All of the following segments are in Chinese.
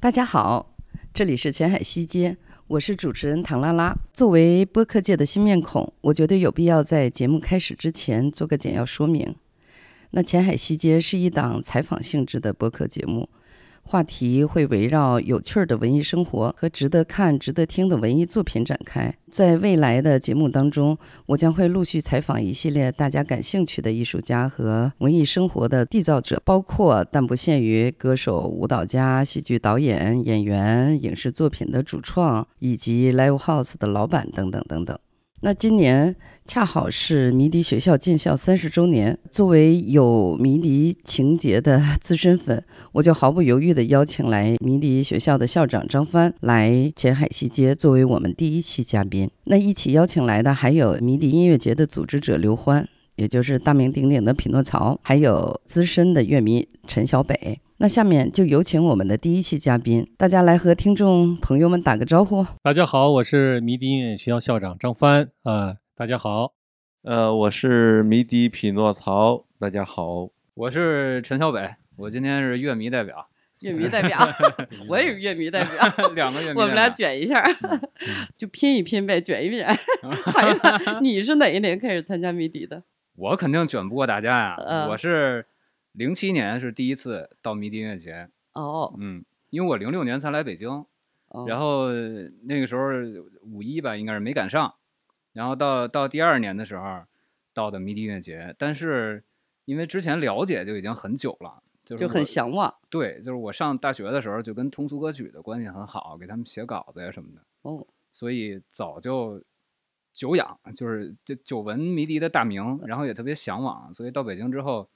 大家好，这里是前海西街，我是主持人唐拉拉。作为播客界的新面孔，我觉得有必要在节目开始之前做个简要说明。那前海西街是一档采访性质的播客节目。话题会围绕有趣的文艺生活和值得看、值得听的文艺作品展开。在未来的节目当中，我将会陆续采访一系列大家感兴趣的艺术家和文艺生活的缔造者，包括但不限于歌手、舞蹈家、戏剧导演、演员、影视作品的主创以及 Live House 的老板等等等等。那今年恰好是迷笛学校建校三十周年，作为有迷笛情节的资深粉，我就毫不犹豫地邀请来迷笛学校的校长张帆来前海西街作为我们第一期嘉宾。那一起邀请来的还有迷笛音乐节的组织者刘欢，也就是大名鼎鼎的匹诺曹，还有资深的乐迷陈小北。那下面就有请我们的第一期嘉宾，大家来和听众朋友们打个招呼。大家好，我是迷笛音乐学校校长张帆啊。大家好，呃，我是迷笛匹诺曹。大家好，我是陈小北，我今天是乐迷代表。乐迷代表，我也是乐迷代表，两个乐 迷，我们俩卷一下，就拼一拼呗，卷一卷。你是哪一年开始参加迷笛的？我肯定卷不过大家呀，我是。零七年是第一次到迷笛音乐节哦，嗯，因为我零六年才来北京，然后那个时候五一吧，应该是没赶上，然后到到第二年的时候到的迷笛音乐节，但是因为之前了解就已经很久了，就很向往。对，就是我上大学的时候就跟通俗歌曲的关系很好，给他们写稿子呀什么的，哦，所以早就久仰，就是就久闻迷笛的大名，然后也特别向往，所以到北京之后。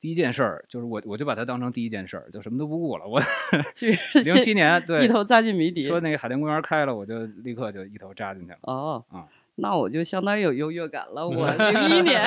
第一件事儿就是我，我就把它当成第一件事儿，就什么都不顾了。我 去 零七年，对，一头扎进谜底。说那个海淀公园开了，我就立刻就一头扎进去了。哦，啊，那我就相当于有优越感了。我 零一年，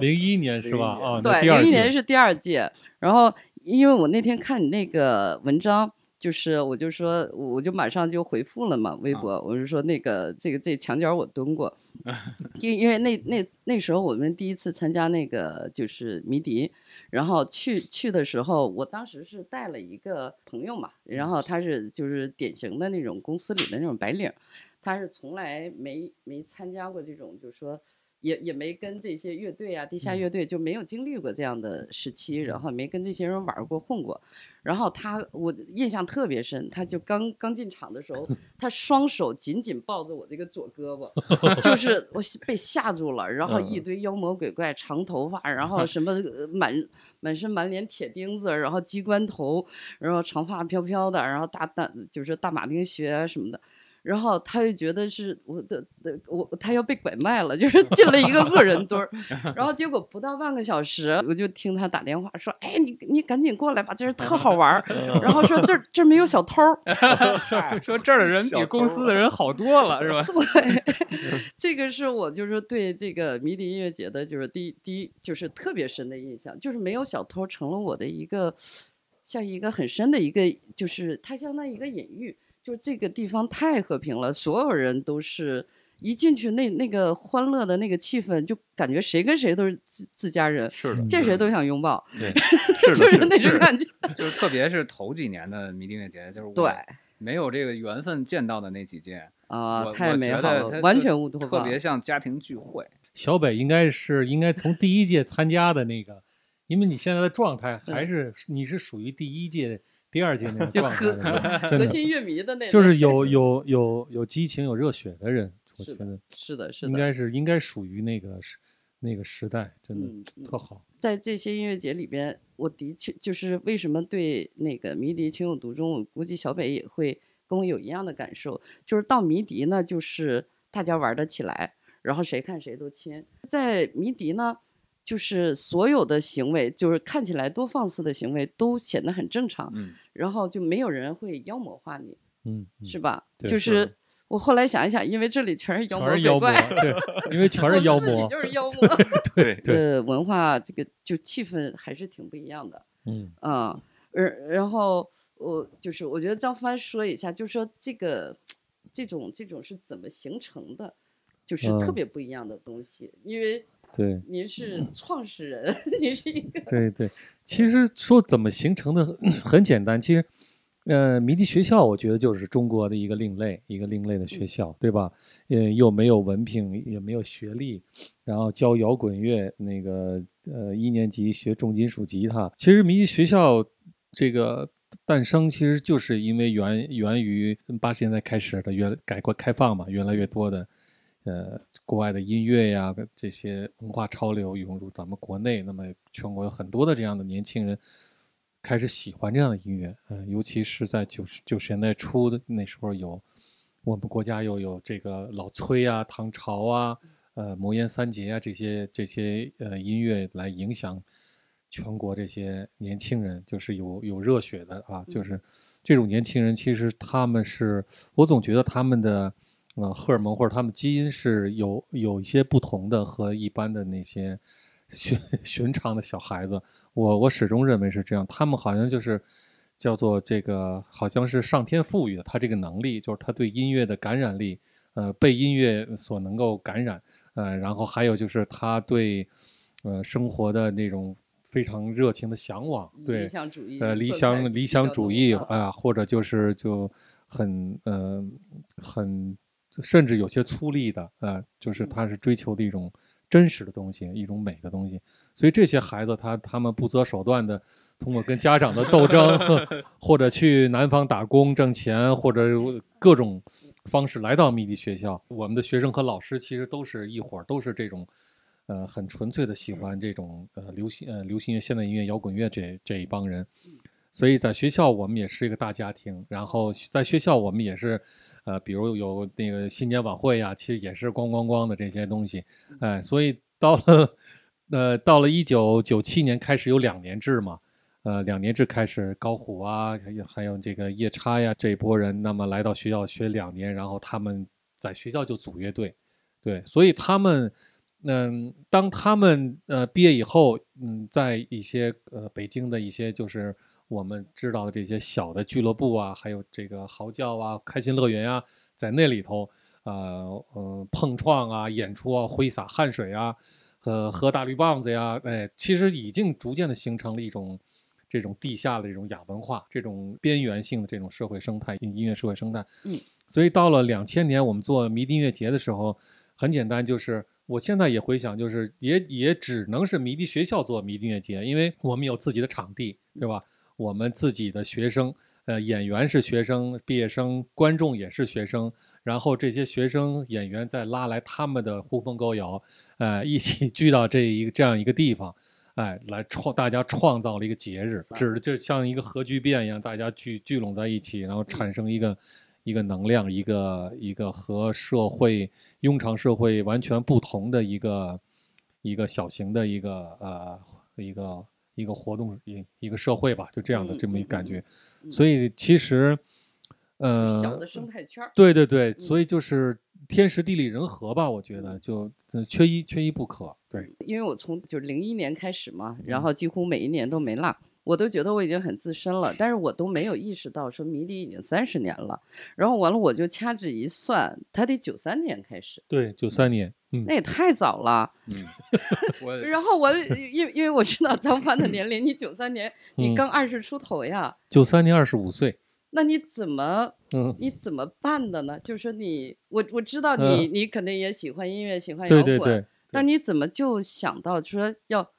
零一年是吧？啊，对，零一年是第二届。然后，因为我那天看你那个文章。就是，我就说，我就马上就回复了嘛，微博，我就说那个这个这墙角我蹲过，因因为那那那时候我们第一次参加那个就是迷笛，然后去去的时候，我当时是带了一个朋友嘛，然后他是就是典型的那种公司里的那种白领，他是从来没没参加过这种，就是说。也也没跟这些乐队啊，地下乐队就没有经历过这样的时期，然后没跟这些人玩过混过，然后他我印象特别深，他就刚刚进场的时候，他双手紧紧抱着我这个左胳膊，就是我被吓住了，然后一堆妖魔鬼怪，长头发，然后什么 满满身满脸铁钉子，然后机关头，然后长发飘飘的，然后大大就是大马丁靴什么的。然后他就觉得是我的的我他要被拐卖了，就是进了一个恶人堆儿。然后结果不到半个小时，我就听他打电话说：“哎，你你赶紧过来吧，这儿特好玩儿。”然后说：“这儿这儿没有小偷。”说这儿的人比公司的人好多了，是吧？对，这个是我就是对这个迷笛音乐节的，就是第一第一就是特别深的印象，就是没有小偷成了我的一个像一个很深的一个，就是它相当于一个隐喻。就这个地方太和平了，所有人都是一进去那那个欢乐的那个气氛，就感觉谁跟谁都是自自家人，是的，见谁都想拥抱，对，就是那种感觉。就是特别是头几年的迷笛音乐节，就是对没有这个缘分见到的那几届啊，太美好了，完全乌托邦，特别像家庭聚会。小北应该是应该从第一届参加的那个，因为你现在的状态还是你是属于第一届。第二届那个状态，核 心乐迷的那，就是有有有有激情、有热血的人，我觉得是的，是的，应该是应该属于那个时那个时代，真的特好。在这些音乐节里边，我的确就是为什么对那个迷笛情有独钟，我估计小北也会跟我有一样的感受，就是到迷笛呢，就是大家玩得起来，然后谁看谁都亲。在迷笛呢。就是所有的行为，就是看起来多放肆的行为，都显得很正常。嗯，然后就没有人会妖魔化你，嗯，是吧？就是我后来想一想，因为这里全是妖魔鬼怪，对，因为全是妖魔，就是妖 魔。对对，文化这个就气氛还是挺不一样的。嗯啊，然然后我就是我觉得张帆说一下，就是说这个这种这种是怎么形成的，就是特别不一样的东西，因为。对，您是创始人，您是一个。对对，其实说怎么形成的很简单，其实呃，迷笛学校，我觉得就是中国的一个另类，一个另类的学校，对吧？呃，又没有文凭，也没有学历，然后教摇滚乐，那个呃，一年级学重金属吉他。其实迷笛学校这个诞生，其实就是因为源源于八十年代开始的原改革开放嘛，越来越多的呃国外的音乐呀，这些文化潮流涌入咱们国内，那么全国有很多的这样的年轻人。开始喜欢这样的音乐，嗯，尤其是在九十九十年代初的那时候，有我们国家又有这个老崔啊、唐朝啊、呃魔岩三杰啊这些这些呃音乐来影响全国这些年轻人，就是有有热血的啊，就是这种年轻人，其实他们是我总觉得他们的呃荷尔蒙或者他们基因是有有一些不同的和一般的那些寻 寻常的小孩子。我我始终认为是这样，他们好像就是叫做这个，好像是上天赋予的他这个能力，就是他对音乐的感染力，呃，被音乐所能够感染，呃，然后还有就是他对呃生活的那种非常热情的向往，对，理想主义，呃，理想理想主义啊，或者就是就很呃很甚至有些粗粝的，呃，就是他是追求的一种真实的东西，一种美的东西。所以这些孩子，他他们不择手段的通过跟家长的斗争 或者去南方打工挣钱，或者各种方式来到迷笛学校。我们的学生和老师其实都是一伙儿，都是这种，呃，很纯粹的喜欢这种呃流行呃流行乐、现代音乐、摇滚乐这这一帮人。所以在学校我们也是一个大家庭，然后在学校我们也是，呃，比如有那个新年晚会呀，其实也是咣咣咣的这些东西，哎，所以到了。呃，到了一九九七年开始有两年制嘛，呃，两年制开始高虎啊，还有这个夜叉呀这一波人，那么来到学校学两年，然后他们在学校就组乐队，对，所以他们，嗯，当他们呃毕业以后，嗯，在一些呃北京的一些就是我们知道的这些小的俱乐部啊，还有这个嚎叫啊、开心乐园啊，在那里头，呃呃碰撞啊、演出啊、挥洒汗水啊。呃，喝大绿棒子呀，哎，其实已经逐渐的形成了一种这种地下的这种亚文化，这种边缘性的这种社会生态，音乐社会生态。嗯，所以到了两千年，我们做迷笛音乐节的时候，很简单，就是我现在也回想，就是也也只能是迷笛学校做迷笛音乐节，因为我们有自己的场地，对吧？我们自己的学生，呃，演员是学生，毕业生，观众也是学生。然后这些学生演员再拉来他们的狐朋狗友，呃，一起 聚到这一个这样一个地方，哎，来创大家创造了一个节日，指就像一个核聚变一样，大家聚聚拢在一起，然后产生一个一个能量，一个一个和社会庸常社会完全不同的一个一个小型的一个呃一个一个活动一一个社会吧，就这样的这么一感觉，所以其实。呃，小的生态圈儿，对对对，所以就是天时地利人和吧，我觉得就缺一缺一不可。对，因为我从就是零一年开始嘛，然后几乎每一年都没落，我都觉得我已经很资深了，但是我都没有意识到说迷笛已经三十年了，然后完了我就掐指一算，他得九三年开始，对，九三年，嗯，那也太早了，嗯，然后我 因因为我知道张帆的年龄，你九三年你刚二十出头呀，九三年二十五岁。那你怎么，你怎么办的呢？就是说你，我我知道你，你肯定也喜欢音乐，喜欢摇滚，对对对。但你怎么就想到说要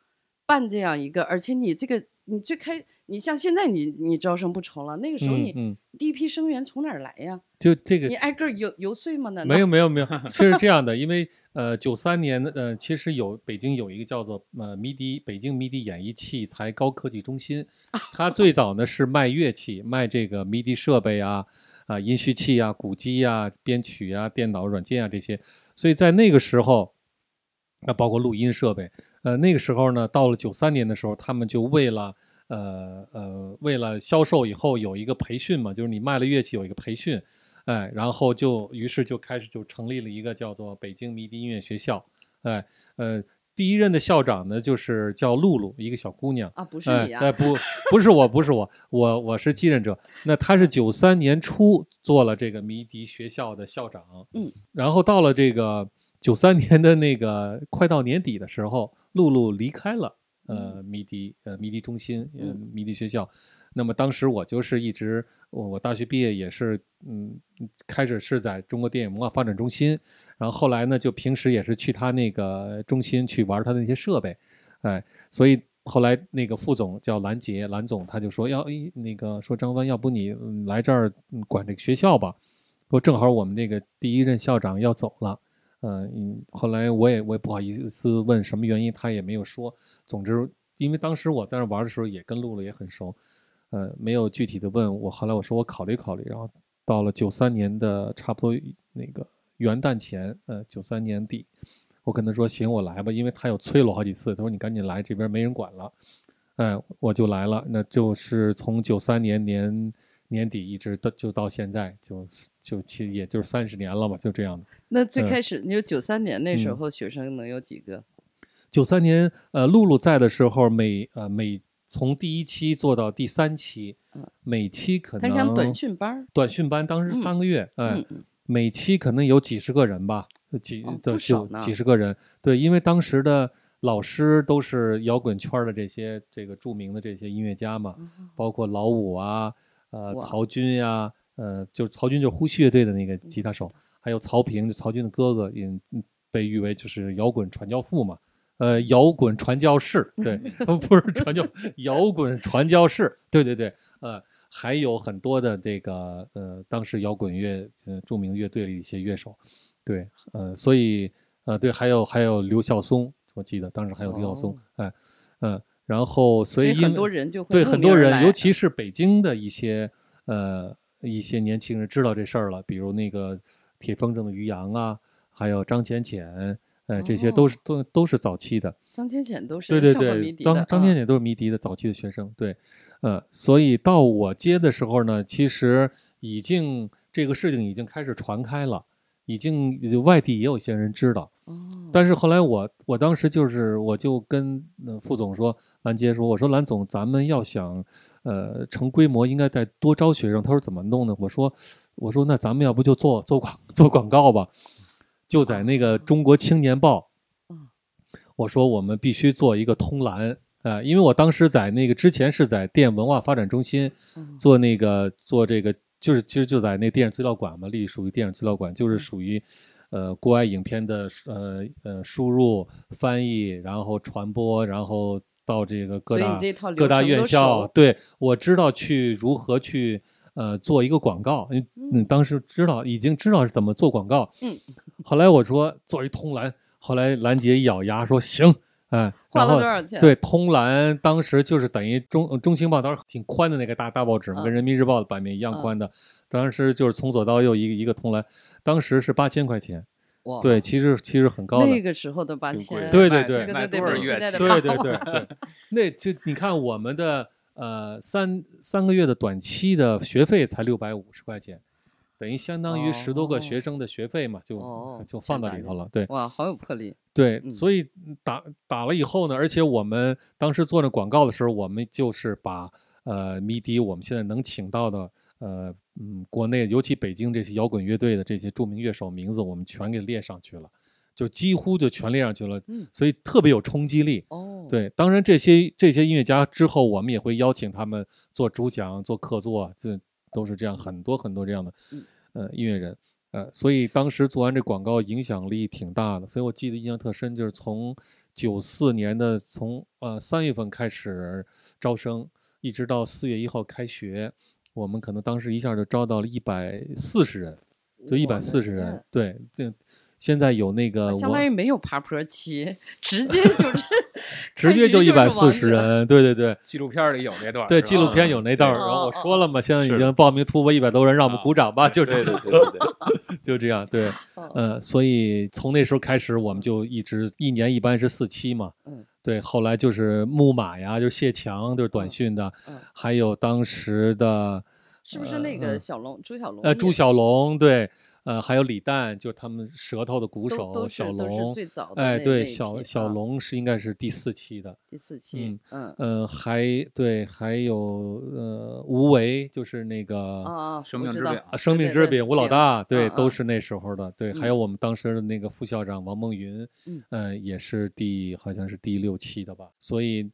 办这样一个？而且你这个，你最开，你像现在你你招生不愁了，那个时候你第一批生源从哪儿来呀？就这个，你挨个游游说吗？没有没有没有，是这 样的，因为。呃，九三年，呃，其实有北京有一个叫做呃迷笛北京迷笛演艺器材高科技中心，它最早呢是卖乐器，卖这个迷笛设备啊，啊音序器啊、鼓机啊、编曲啊、电脑软件啊这些，所以在那个时候，那包括录音设备，呃，那个时候呢，到了九三年的时候，他们就为了呃呃为了销售以后有一个培训嘛，就是你卖了乐器有一个培训。哎，然后就于是就开始就成立了一个叫做北京迷笛音乐学校，哎，呃，第一任的校长呢就是叫露露，一个小姑娘啊，不是你啊，哎，不，不是我，不是我，我我是继任者。那她是九三年初做了这个迷笛学校的校长，嗯，然后到了这个九三年的那个快到年底的时候，露露离开了呃迷笛呃迷笛中心呃迷笛学校。那么当时我就是一直，我我大学毕业也是，嗯，开始是在中国电影文化发展中心，然后后来呢，就平时也是去他那个中心去玩他的那些设备，哎，所以后来那个副总叫兰杰，兰总他就说要，哎，那个说张帆，要不你来这儿管这个学校吧？说正好我们那个第一任校长要走了，嗯，后来我也我也不好意思问什么原因，他也没有说。总之，因为当时我在那玩的时候也跟露露也很熟。呃，没有具体的问我，后来我说我考虑考虑，然后到了九三年的差不多那个元旦前，呃，九三年底，我跟他说行，我来吧，因为他有催了我好几次，他说你赶紧来，这边没人管了，哎，我就来了，那就是从九三年年年底一直到就到现在，就就其实也就是三十年了嘛，就这样的。那最开始，你说九三年那时候学生能有几个？九三年，呃，露露在的时候，每呃每。从第一期做到第三期，每期可能他短训班，短训班当时三个月，哎，每期可能有几十个人吧，几的就几十个人，对，因为当时的老师都是摇滚圈的这些这个著名的这些音乐家嘛，包括老五啊，呃，曹军呀，呃，就是曹军就是呼吸乐队的那个吉他手，还有曹平，就曹军的哥哥，也被誉为就是摇滚传教父嘛。呃，摇滚传教士，对，不是传教，摇滚传教士，对对对，呃，还有很多的这个呃，当时摇滚乐呃著名乐队的一些乐手，对，呃，所以呃，对，还有还有刘晓松，我记得当时还有刘晓松，哎，嗯，然后所以很多人就会对很多人，尤其是北京的一些呃一些年轻人知道这事儿了，比如那个铁风筝的于洋啊，还有张浅浅。呃，这些都是都都是早期的，张浅浅都是对对对，张张浅浅都是迷笛的早期的学生，对，呃，所以到我接的时候呢，其实已经这个事情已经开始传开了，已经外地也有些人知道，哦，但是后来我我当时就是我就跟副总说，兰杰说，我说兰总，咱们要想呃成规模，应该再多招学生，他说怎么弄呢？我说我说那咱们要不就做做广做广告吧。就在那个《中国青年报》，我说我们必须做一个通栏。啊，因为我当时在那个之前是在电文化发展中心做那个做这个，就是其实就在那电影资料馆嘛，隶属于电影资料馆，就是属于呃国外影片的呃呃输入、翻译，然后传播，然后到这个各大各大院校，对我知道去如何去。呃，做一个广告，嗯你当时知道，已经知道是怎么做广告。嗯。后来我说做一通栏，后来兰姐一咬牙说行，哎。花了多少钱？对，通栏当时就是等于中中青报当时挺宽的那个大大报纸嘛，跟人民日报的版面一样宽的。当时就是从左到右一个一个通栏，当时是八千块钱。哇。对，其实其实很高的。那个时候的八千。对对对。买多少乐器？对对对 对。那就你看我们的。呃，三三个月的短期的学费才六百五十块钱，等于相当于十多个学生的学费嘛，就就放到里头了。对，哇，好有魄力。对，所以打打了以后呢，而且我们当时做那广告的时候，我们就是把呃迷笛我们现在能请到的呃嗯国内尤其北京这些摇滚乐队的这些著名乐手名字，我们全给列上去了。就几乎就全列上去了，嗯所以特别有冲击力。哦，对，当然这些这些音乐家之后，我们也会邀请他们做主讲、做客座，这都是这样很多很多这样的，呃，音乐人，呃，所以当时做完这广告，影响力挺大的。所以我记得印象特深，就是从九四年的从呃三月份开始招生，一直到四月一号开学，我们可能当时一下就招到了一百四十人，就一百四十人，对，这。现在有那个，相当于没有爬坡期，直接就 是直接就一百四十人，对对对，纪录片里有那段，对纪录片有那段，然后我说了嘛，现在已经报名突破一百多人，让我们鼓掌吧，就这，对对对，就这样，对，嗯，所以从那时候开始，我们就一直一年一般是四期嘛，嗯，对，后来就是木马呀，就是谢强，就是短讯的，还有当时的，是不是那个小龙朱小龙？呃，朱小龙，对。呃，还有李诞，就是他们舌头的鼓手小龙，哎，对，小小龙是应该是第四期的，第四期，嗯，呃，还对，还有呃，吴为，就是那个啊，生命之饼，生命之饼，吴老大，对，都是那时候的，对，还有我们当时的那个副校长王梦云，嗯，也是第好像是第六期的吧，所以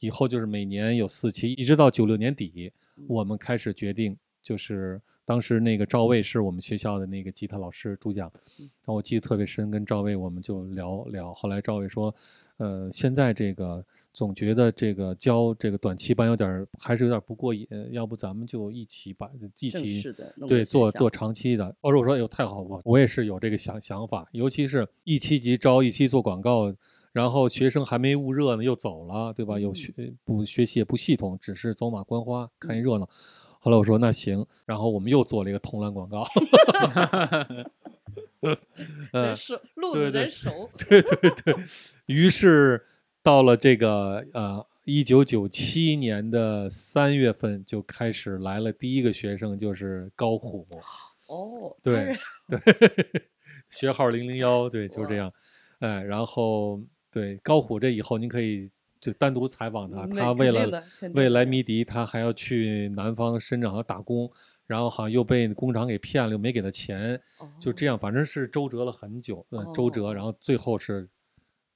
以后就是每年有四期，一直到九六年底，我们开始决定，就是当时那个赵卫是我们学校的那个吉他老师主讲，然后我记得特别深，跟赵卫我们就聊聊，后来赵卫说，呃，现在这个总觉得这个教这个短期班有点儿还是有点儿不过瘾，要不咱们就一起把一起对做做长期的。我说我说哎呦太好，了我也是有这个想想法，尤其是一期即招，一期做广告，然后学生还没捂热呢又走了，对吧？有学不学习也不系统，只是走马观花看一热闹。后来我说那行，然后我们又做了一个铜蓝广告。嗯人，熟，路子对对人熟，对对对，于是到了这个呃一九九七年的三月份就开始来了第一个学生，就是高虎，哦，对对，学号零零幺，对，就这样，哎，然后对高虎这以后您可以就单独采访他，他为了为来迷笛，他还要去南方深圳好像打工。然后好像又被工厂给骗了，又没给他钱，就这样，反正是周折了很久，嗯，周折，哦然后最后是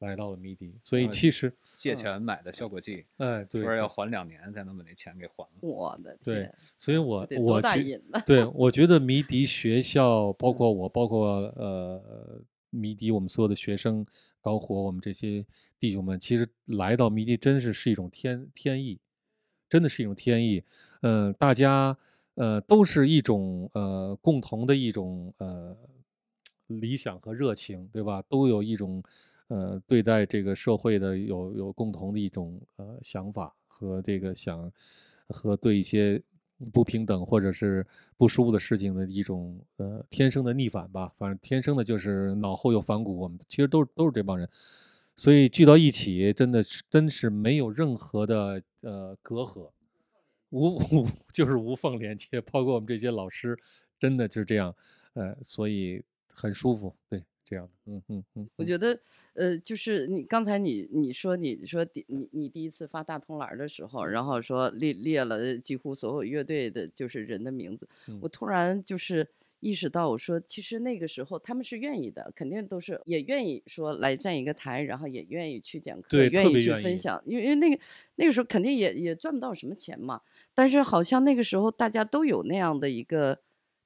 来到了迷笛，所以哦其实，借钱买的效果剂，哎，对，说要还两年才能把那钱给还了。我的对天，所以我我觉？对我觉得迷笛 学校，包括我，包括呃迷笛，我们所有的学生，包括，我们这些弟兄们，其实来到迷笛真是是一种天天意，真的是一种天意。嗯、大家呃都是一种呃共同的一种呃理想和热情，对吧？都有一种呃对待这个社会的有有共同的一种呃想法和这个想和对一些不平等或者是不舒服的事情的一种呃天生的逆反吧，反正天生的就是脑后有反骨，我们其实都是都是这帮人，所以聚到一起真的是真是没有任何的呃隔阂，无无就是无缝连接，包括我们这些老师，真的就是这样，呃，所以很舒服，对，这样的，嗯嗯嗯，嗯。我觉得，呃，就是你刚才你你说你说第你你第一次发大通栏儿的时候，然后说列列了几乎所有乐队的就是人的名字，嗯。我突然就是意识到，我说其实那个时候他们是愿意的，肯定都是也愿意说来站一个台，然后也愿意去讲课，对愿意去分享，因为因为那个那个时候肯定也也赚不到什么钱嘛，但是好像那个时候大家都有那样的一个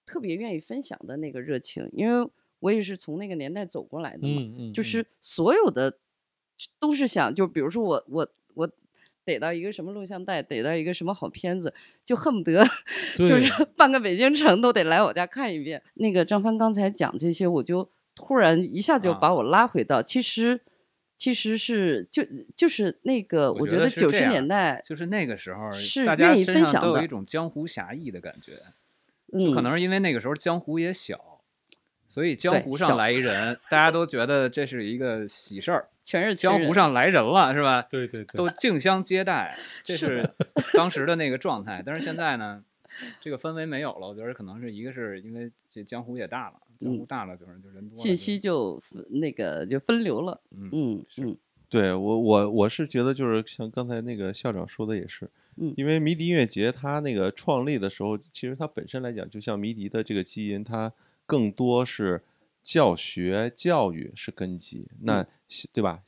特别愿意分享的那个热情，因为我也是从那个年代走过来的嘛，嗯嗯，嗯就是所有的都是想，就比如说我我我逮到一个什么录像带，逮到一个什么好片子，就恨不得 就是 半个北京城都得来我家看一遍。那个张帆刚才讲这些，我就突然一下就啊。把我拉回到，其实其实是就就是那个，我我觉得九十年代就是那个时候，是大家身上都有分享的一种江湖侠义的感觉，嗯，可能是因为那个时候江湖也小，所以江湖上来一人，大家都觉得这是一个喜事儿，全是江湖上来人了是吧？对对对，都竞相接待，这是当时的那个状态。但是现在呢，这个氛围没有了。我觉得可能是一个是因为这江湖也大了，江湖嗯大了就是就人多了，信息就那个就分流了，嗯嗯对我我我是觉得就是像刚才那个校长说的也是，嗯因为迷笛音乐节它那个创立的时候，其实它本身来讲，就像迷笛的这个基因，它更多是教学教育是根基，那对吧？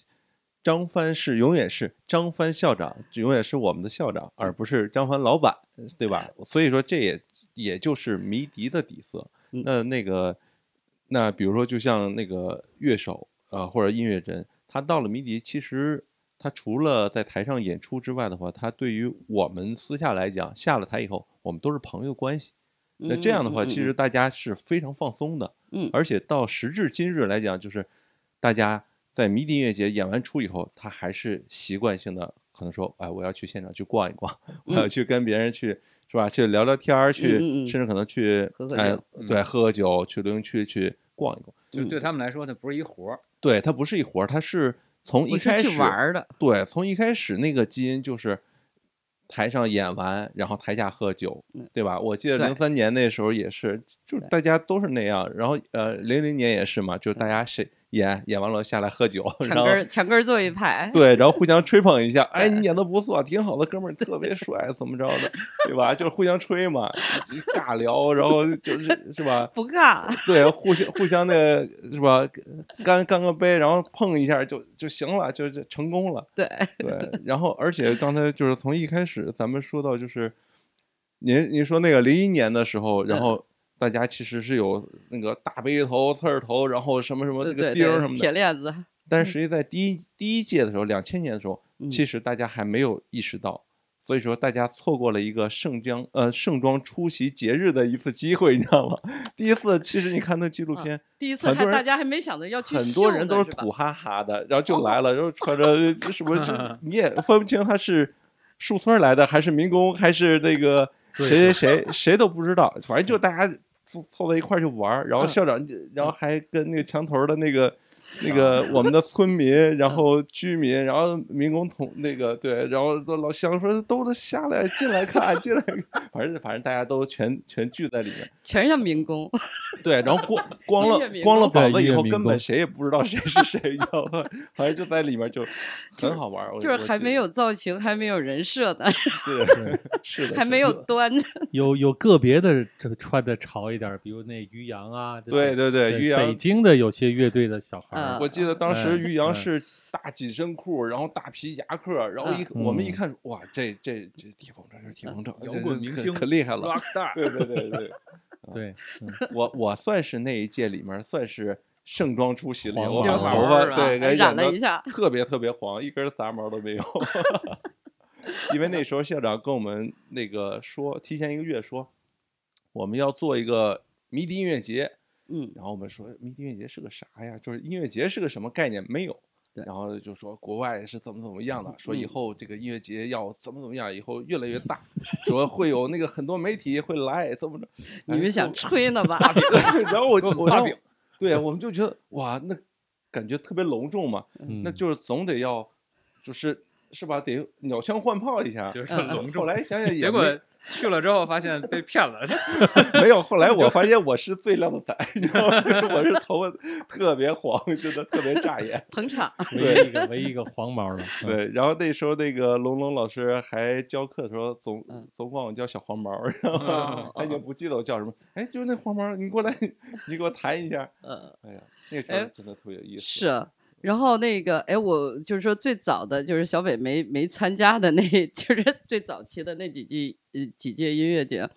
张帆是永远是张帆校长，永远是我们的校长，而不是张帆老板，对吧？所以说这也也就是迷笛的底色。嗯那那个那比如说，就像那个乐手啊、呃或者音乐人，他到了迷笛，其实他除了在台上演出之外的话，他对于我们私下来讲，下了台以后，我们都是朋友关系。那这样的话，其实大家是非常放松的。嗯而且到时至今日来讲，就是大家在迷笛音乐节演完出以后，他还是习惯性的可能说，哎，我要去现场去逛一逛，我要去跟别人去。是吧？去聊聊天儿，去、嗯嗯嗯甚至可能去喝喝哎酒对，喝喝酒，去留营区去逛一逛。就对嗯他们来说，它不是一活儿。对，它不是一活儿，它是从一开始玩儿的，对，从一开始那个基因就是台上演完，然后台下喝酒，嗯对吧？我记得零三年那时候也是，就是大家都是那样。然后呃，零零年也是嘛，就是大家谁演演完了下来喝酒，墙然后根儿墙根儿坐一排，对，然后互相吹捧一下，哎，你演的不错，挺好的，哥们儿，特别帅，怎么着的，对吧？就是互相吹嘛，尬聊，然后就是是吧？不尬，对，互相互相的是吧？干干个杯，然后碰一下就就行了，就就成功了。对，对，然后而且刚才就是从一开始咱们说到就是，您您说那个零一年的时候，然嗯后大家其实是有那个大背头、刺儿头，然后什么什么这个钉儿什么的，铁链子，但是实际在第一第一届的时候，两千年的时候，嗯。其实大家还没有意识到，所以说大家错过了一个盛装呃盛装出席节日的一次机会，你知道吗？第一次其实你看那纪录啊片，第一次还很多人大家还没想着要去很多人都是土哈哈的，然后就来了，然后穿着 什么就你也分不清他是树村来的还是民工还是那个谁谁谁谁都不知道，反正就大家凑凑在一块儿去玩儿，然后嗯校长就然后还跟那个墙头的那个。那个我们的 村民，然后居民，然后民工同那个对，然后都老乡说都都下来进来看，进来，反正反正大家都全全聚在里面。全是民工，对，然后 光光了光了工。膀子以后，根本谁也不知道谁是谁，你知道吗？反正就在里面就很好玩就是还没有造型，还没有人设的，对，是的，还没有。端的，有有个别的这个穿的潮一点，比如那于洋啊，对对对，于洋北，京的有些乐队的小孩我记得当时嗯于洋嗯。是大紧身裤，然后大皮夹克，然后一我们一嗯。看，哇，这这这地方这是地方正，摇滚明星可厉害了，rock star，对对对对，对，嗯我我算是那一届里面算是盛装出席了，黄我头发对给染了一下，特别特别黄，一根杂毛都没有。因为那时候校长跟我们那个说，提前一个月说，我们要做一个迷笛音乐节。嗯，然后我们说迷笛音乐节是个啥呀？就是音乐节是个什么概念？没有。对然后就说国外是怎么怎么样的，说以嗯后这个音乐节要怎么怎么样，以后越来越大，说会有那个很多媒体会来，怎么着？哎你们想吹呢吧？然后我给我对啊，我们就觉得哇，那感觉特别隆重嘛，嗯那就是总得要，就是是吧？得鸟枪换炮一下。就是隆重后。来想想也结果没去了之后发现被骗了，没有，后来我发现我是最靓的仔，你知道吗？我是头发特别黄，真的特别扎眼。捧 场，唯一一个唯一一个黄毛的，嗯，对，然后那时候那个龙龙老师还教课的时候，总嗯总管我叫小黄毛，然后哦他已经不记得我叫什么。哎，就是那黄毛，你过来，你给我弹一下。嗯，哎呀，那时哎候真的特别有意思。是。然后那个，哎，我就是说最早的就是小北没没参加的那，就是最早期的那几季呃几届音乐节，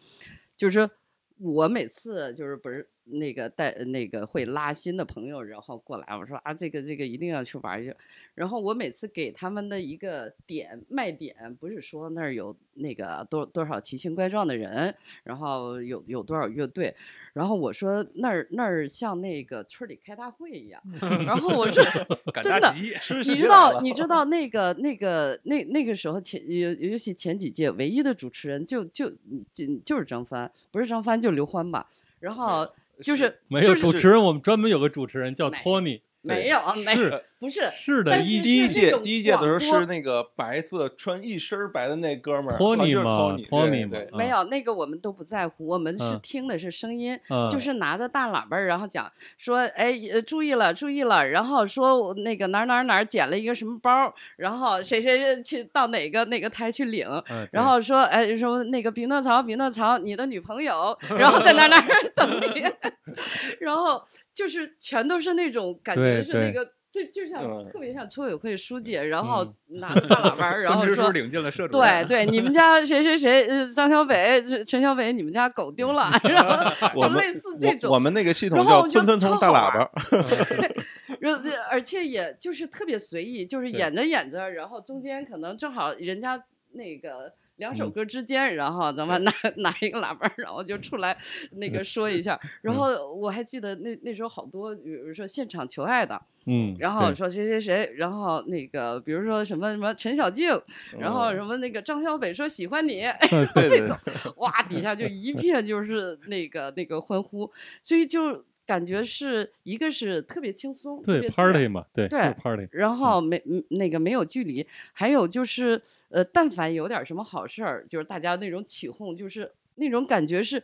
就是说我每次就是不是那个带那个会拉新的朋友，然后过来，我说啊这个这个一定要去玩一下，然后我每次给他们的一个点卖点，不是说那儿有那个多多少奇形怪状的人，然后有有多少乐队，然后我说那儿那儿像那个村里开大会一样，然后我说 真的 你知道，你知道那个那个那那个时候前尤尤其前几届唯一的主持人就就就就是张帆，不是张帆就刘欢吧。然后就是没有就是主持人，我们专门有个主持人叫没托尼，没有是不是是的，一第一届第一届的时候是那个白色穿一身白的那哥们儿，托尼好像就是嘛托尼嘛对对没有那个我们都不在乎，我们是嗯听的是声音，嗯就是拿着大喇叭，然后讲说，哎，呃注意了，注意了，然后说我那个哪儿哪儿哪儿捡了一个什么包，然后谁谁去到哪个哪个台去领，嗯然后说，哎，说那个匹诺曹，匹诺曹，你的女朋友，然后在哪儿 哪儿等你，然后就是全都是那种感觉是那个。就就像嗯。特别像村委会书记，然后嗯。拿大喇叭儿，然后说领进了社主对，对，你们家谁谁谁，呃，张小北、陈陈小北，你们家狗丢了，然后 就类似这种。我我们那个系统叫村村超通大喇叭，然后而且也就是特别随意，就是演着演着，然后中间可能正好人家那个两首嗯。歌之间，然后咱们拿拿一个喇叭，然后就出来那个说一下。然后我还记得那那时候好多，比如说现场求爱的，嗯，然后说谁谁谁，然后那个比如说什么什么陈小静，然后嗯什么那个张小北说喜欢你，嗯 对对这种。哇，底下就一片就是那个那个欢呼，所以就感觉是一个是特别轻松，对 party 嘛，对，对 party，然后没嗯那个没有距离，还有就是呃，但凡有点什么好事儿，就是大家那种起哄，就是那种感觉是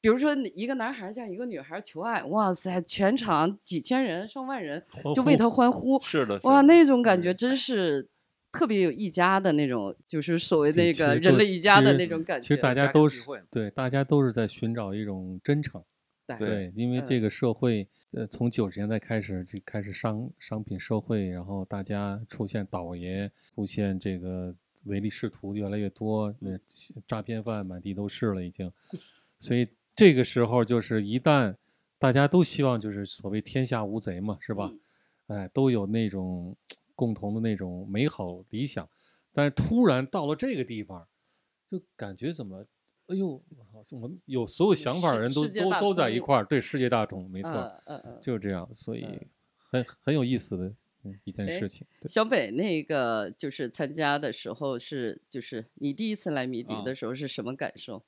比如说一个男孩向一个女孩求爱，哇塞，全场几千人、上万人就为他欢呼，是的，哇，那种感觉真是特别有一家的那种，就是所谓那个人类一家的那种感觉。其实大家都是对，大家都是在寻找一种真诚。对，因为这个社会，呃，从九十年代开始就开始商商品社会，然后大家出现倒爷，出现这个唯利是图越来越多，那诈骗犯满地都是了已经，所以这个时候就是一旦大家都希望就是所谓天下无贼嘛，是吧？哎，都有那种共同的那种美好理想，但是突然到了这个地方，就感觉怎么？哎呦，我们有所有想法的人都都都在一块儿，对世界大同，没错，嗯嗯，就是这样，所以很很有意思的一件事情。小北那个就是参加的时候是，就是你第一次来迷笛的时候是什么感受？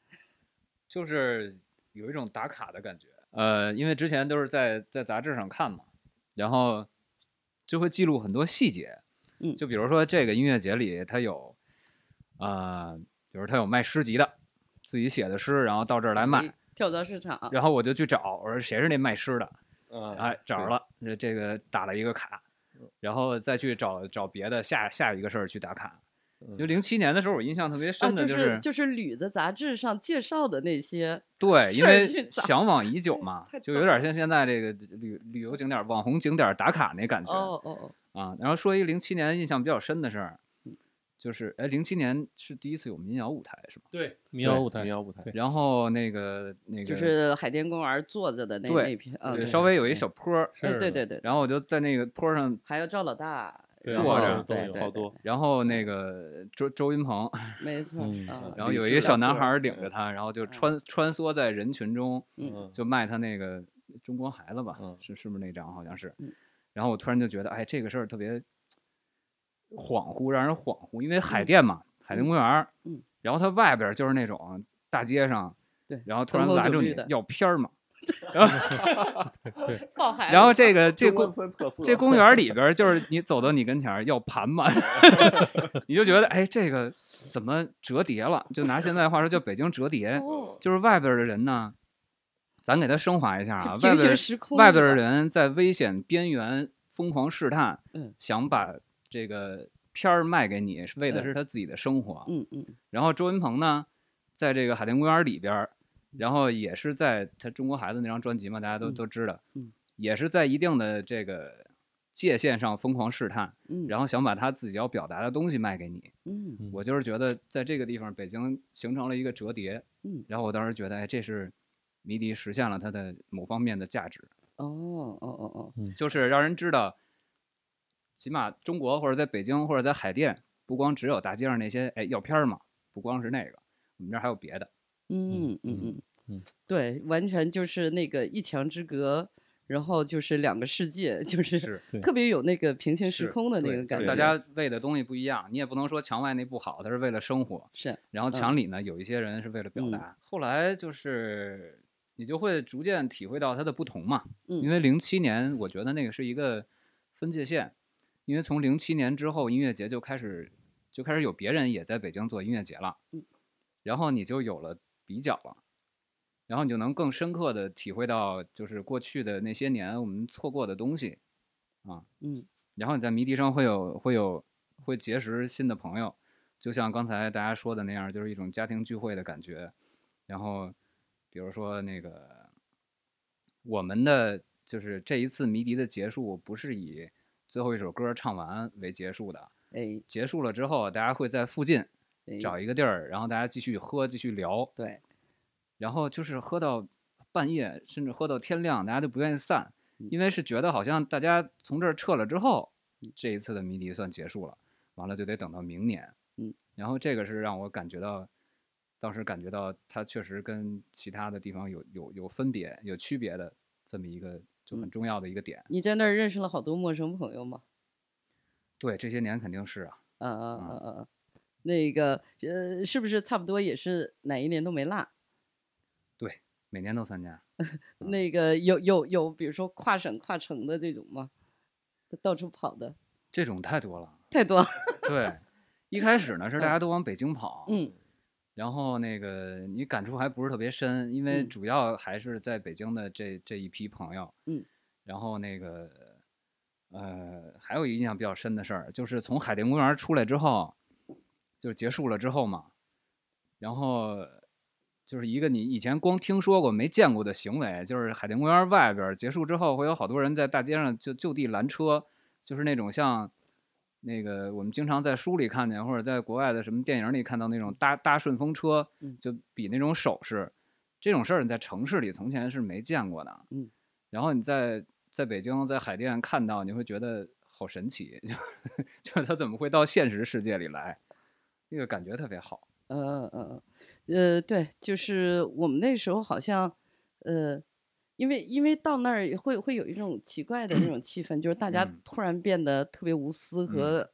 就是有一种打卡的感觉，呃，因为之前都是在在杂志上看嘛，然后就会记录很多细节，嗯，就比如说这个音乐节里它有，啊。比如他有卖诗集的，自己写的诗，然后到这儿来卖，跳蚤市场。然后我就去找，我说谁是那卖诗的？哎，找着了，这这个打了一个卡，然后再去找找别的下下一个事儿去打卡。就零七年的时候，我印象特别深的就是就是旅的杂志上介绍的那些，对，因为向往已久嘛，就有点像现在这个旅旅游景点、网红景点打卡那感觉。哦哦哦。啊，然后说一个零七年印象比较深的事儿。就是哎，零七年是第一次有民谣舞台是吗？对，民谣舞台，民谣舞台。然后那个那个就是海淀公园坐着的那那片，对，稍微有一小坡儿。对对对。然后我就在那个坡上，还有赵老大坐着，对好多。然后那个周周云鹏，没错。然后有一个小男孩领着他，然后就穿穿梭在人群中，就卖他那个中国孩子吧，是是不是那张？好像是。然后我突然就觉得，哎，这个事儿特别。恍惚，让人恍惚，因为海淀嘛，海淀公园嗯，然后它外边就是那种大街上，对，然后突然拦住你要片儿嘛，然后对，然后这个 这公这公园里边就是你走到你跟前要盘嘛，你就觉得哎，这个怎么折叠了？就拿现在话说叫北京折叠，就是外边的人呢，咱给他升华一下啊，外边外边的人在危险边缘疯狂试探，嗯，想把。这个片儿卖给你是为的是他自己的生活，嗯嗯。然后周云鹏呢，在这个海淀公园里边，然后也是在他《中国孩子》那张专辑嘛，大家都都知道，嗯，也是在一定的这个界限上疯狂试探，嗯，然后想把他自己要表达的东西卖给你，嗯。我就是觉得在这个地方，北京形成了一个折叠，嗯。然后我当时觉得，哎，这是迷笛实现了它的某方面的价值，哦哦哦哦，就是让人知道。起码中国或者在北京或者在海淀，不光只有大街上那些哎药片儿嘛，不光是那个，我们这儿还有别的。嗯嗯嗯嗯，对，完全就是那个一墙之隔，然后就是两个世界，就是特别有那个平行时空的那个感觉。大家为的东西不一样，你也不能说墙外那不好，它是为了生活。是。然后墙里呢，有一些人是为了表达。后来就是你就会逐渐体会到它的不同嘛。嗯。因为零七年，我觉得那个是一个分界线。因为从零七年之后，音乐节就开始就开始有别人也在北京做音乐节了，嗯，然后你就有了比较了，然后你就能更深刻的体会到，就是过去的那些年我们错过的东西，啊，嗯，然后你在迷笛上会有会有会结识新的朋友，就像刚才大家说的那样，就是一种家庭聚会的感觉，然后比如说那个我们的就是这一次迷笛的结束不是以最后一首歌唱完为结束的，哎，结束了之后，大家会在附近找。一个地儿，然后大家继续喝，继续聊，对，然后就是喝到半夜，甚至喝到天亮，大家都不愿意散，因为是觉得好像大家从这儿撤了之后，这一次的迷笛算结束了，完了就得等到明年，嗯，然后这个是让我感觉到，当时感觉到它确实跟其他的地方有有有分别、有区别的这么一个。就很重要的一个点。你在那儿认识了好多陌生朋友吗？对，这些年肯定是啊。嗯嗯嗯嗯嗯，那个呃，是不是差不多也是哪一年都没落？对，每年都参加。那个有有有，比如说跨省跨城的这种吗？到处跑的。这种太多了。太多了。对，一开始呢是大家都往北京跑。嗯。然后那个你感触还不是特别深，因为嗯主要还是在北京的这这一批朋友。嗯。然后那个呃，还有一印象比较深的事儿，就是从海淀公园出来之后，就结束了之后嘛，然后就是一个你以前光听说过没见过的行为，就是海淀公园外边儿结束之后，会有好多人在大街上就就地拦车，就是那种像那个我们经常在书里看见，或者在国外的什么电影里看到那种搭搭顺风车嗯，就比那种手势，这种事儿你在城市里从前是没见过的。嗯，然后你在在北京在海淀看到，你会觉得好神奇，就就是它怎么会到现实世界里来，那个感觉特别好。嗯嗯嗯，呃，对，就是我们那时候好像，呃，因为因为到那儿会会有一种奇怪的那种气氛，就是大家嗯突然变得特别无私和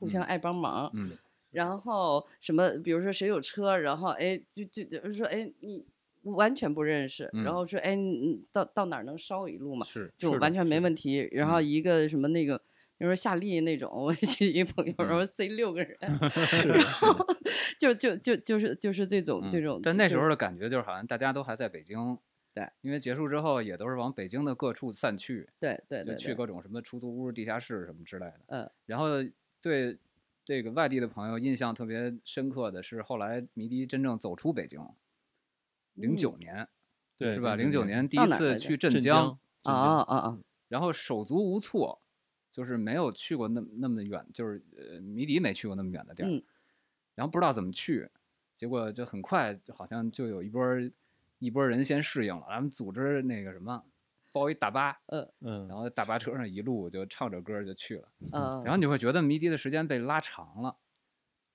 互相嗯爱帮忙，嗯然后什么，比如说谁有车，然后哎，就就就是说哎你完全不认识，然嗯后说哎你你到到哪儿能捎我一路嘛，是就完全没问题。然后嗯一个什么那个，比如说夏利那种，我一朋友，然嗯后塞六个人，然后就就就就是就是这种这嗯种。但那时候的感觉就是好像大家都还在北京。对，因为结束之后也都是往北京的各处散去，就对对对对，去各种什么出租屋、地下室什么之类的。嗯然后对这个外地的朋友印象特别深刻的是，后来迷笛真正走出北京，零九年对是吧？零九年第一次去镇镇江，啊啊啊啊！然后手足无措，就是没有去过那那么远，就是呃迷笛没去过那么远的地儿，嗯然后不知道怎么去，结果就很快就好像就有一波儿一波人先适应了，咱们组织那个什么包一大巴，嗯然后大巴车上一路就唱着歌儿就去了，嗯，然后你会觉得迷笛的时间被拉长了。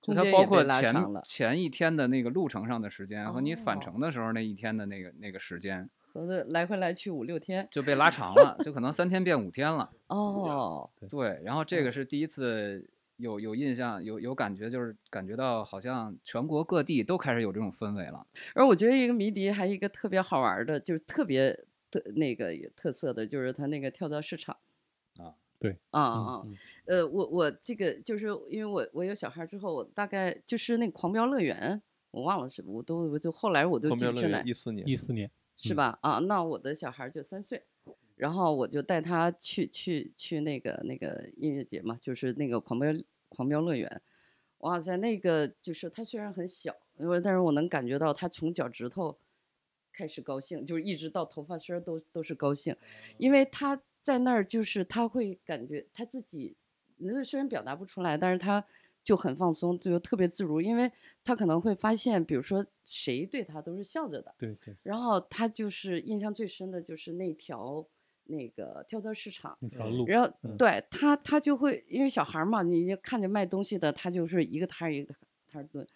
就它包括前前一天的那个路程上的时间和你返哦程的时候那一天的那个那个时间合着来回来去五六天就被拉长了，就可能三天变五天了。哦，对，然后这个是第一次有有印象、有有感觉，就是感觉到好像全国各地都开始有这种氛围了。而我觉得一个迷笛还有一个特别好玩儿的，就是特别特那个有特色的，就是它那个跳蚤市场。啊，对啊啊啊！嗯呃，我我这个就是因为我我有小孩之后，我大概就是那个狂飙乐园，我忘了是我都我就后来我都记不清来一四年一四年嗯是吧？啊，那我的小孩儿就三岁，然后我就带他去去去那个那个音乐节嘛，就是那个狂飙狂飙乐园。哇塞，那个就是他虽然很小，因为但是我能感觉到他从脚趾头开始高兴，就是一直到头发丝儿都都是高兴，因为他在那儿就是他会感觉他自己，那虽然表达不出来，但是他就很放松，就特别自如，因为他可能会发现，比如说谁对他都是笑着的，对对，然后他就是印象最深的就是那条那个跳蚤市场，那条路，然后嗯。对他他就会因为小孩儿嘛，你就看着卖东西的，他就是一个摊儿一个摊儿蹲，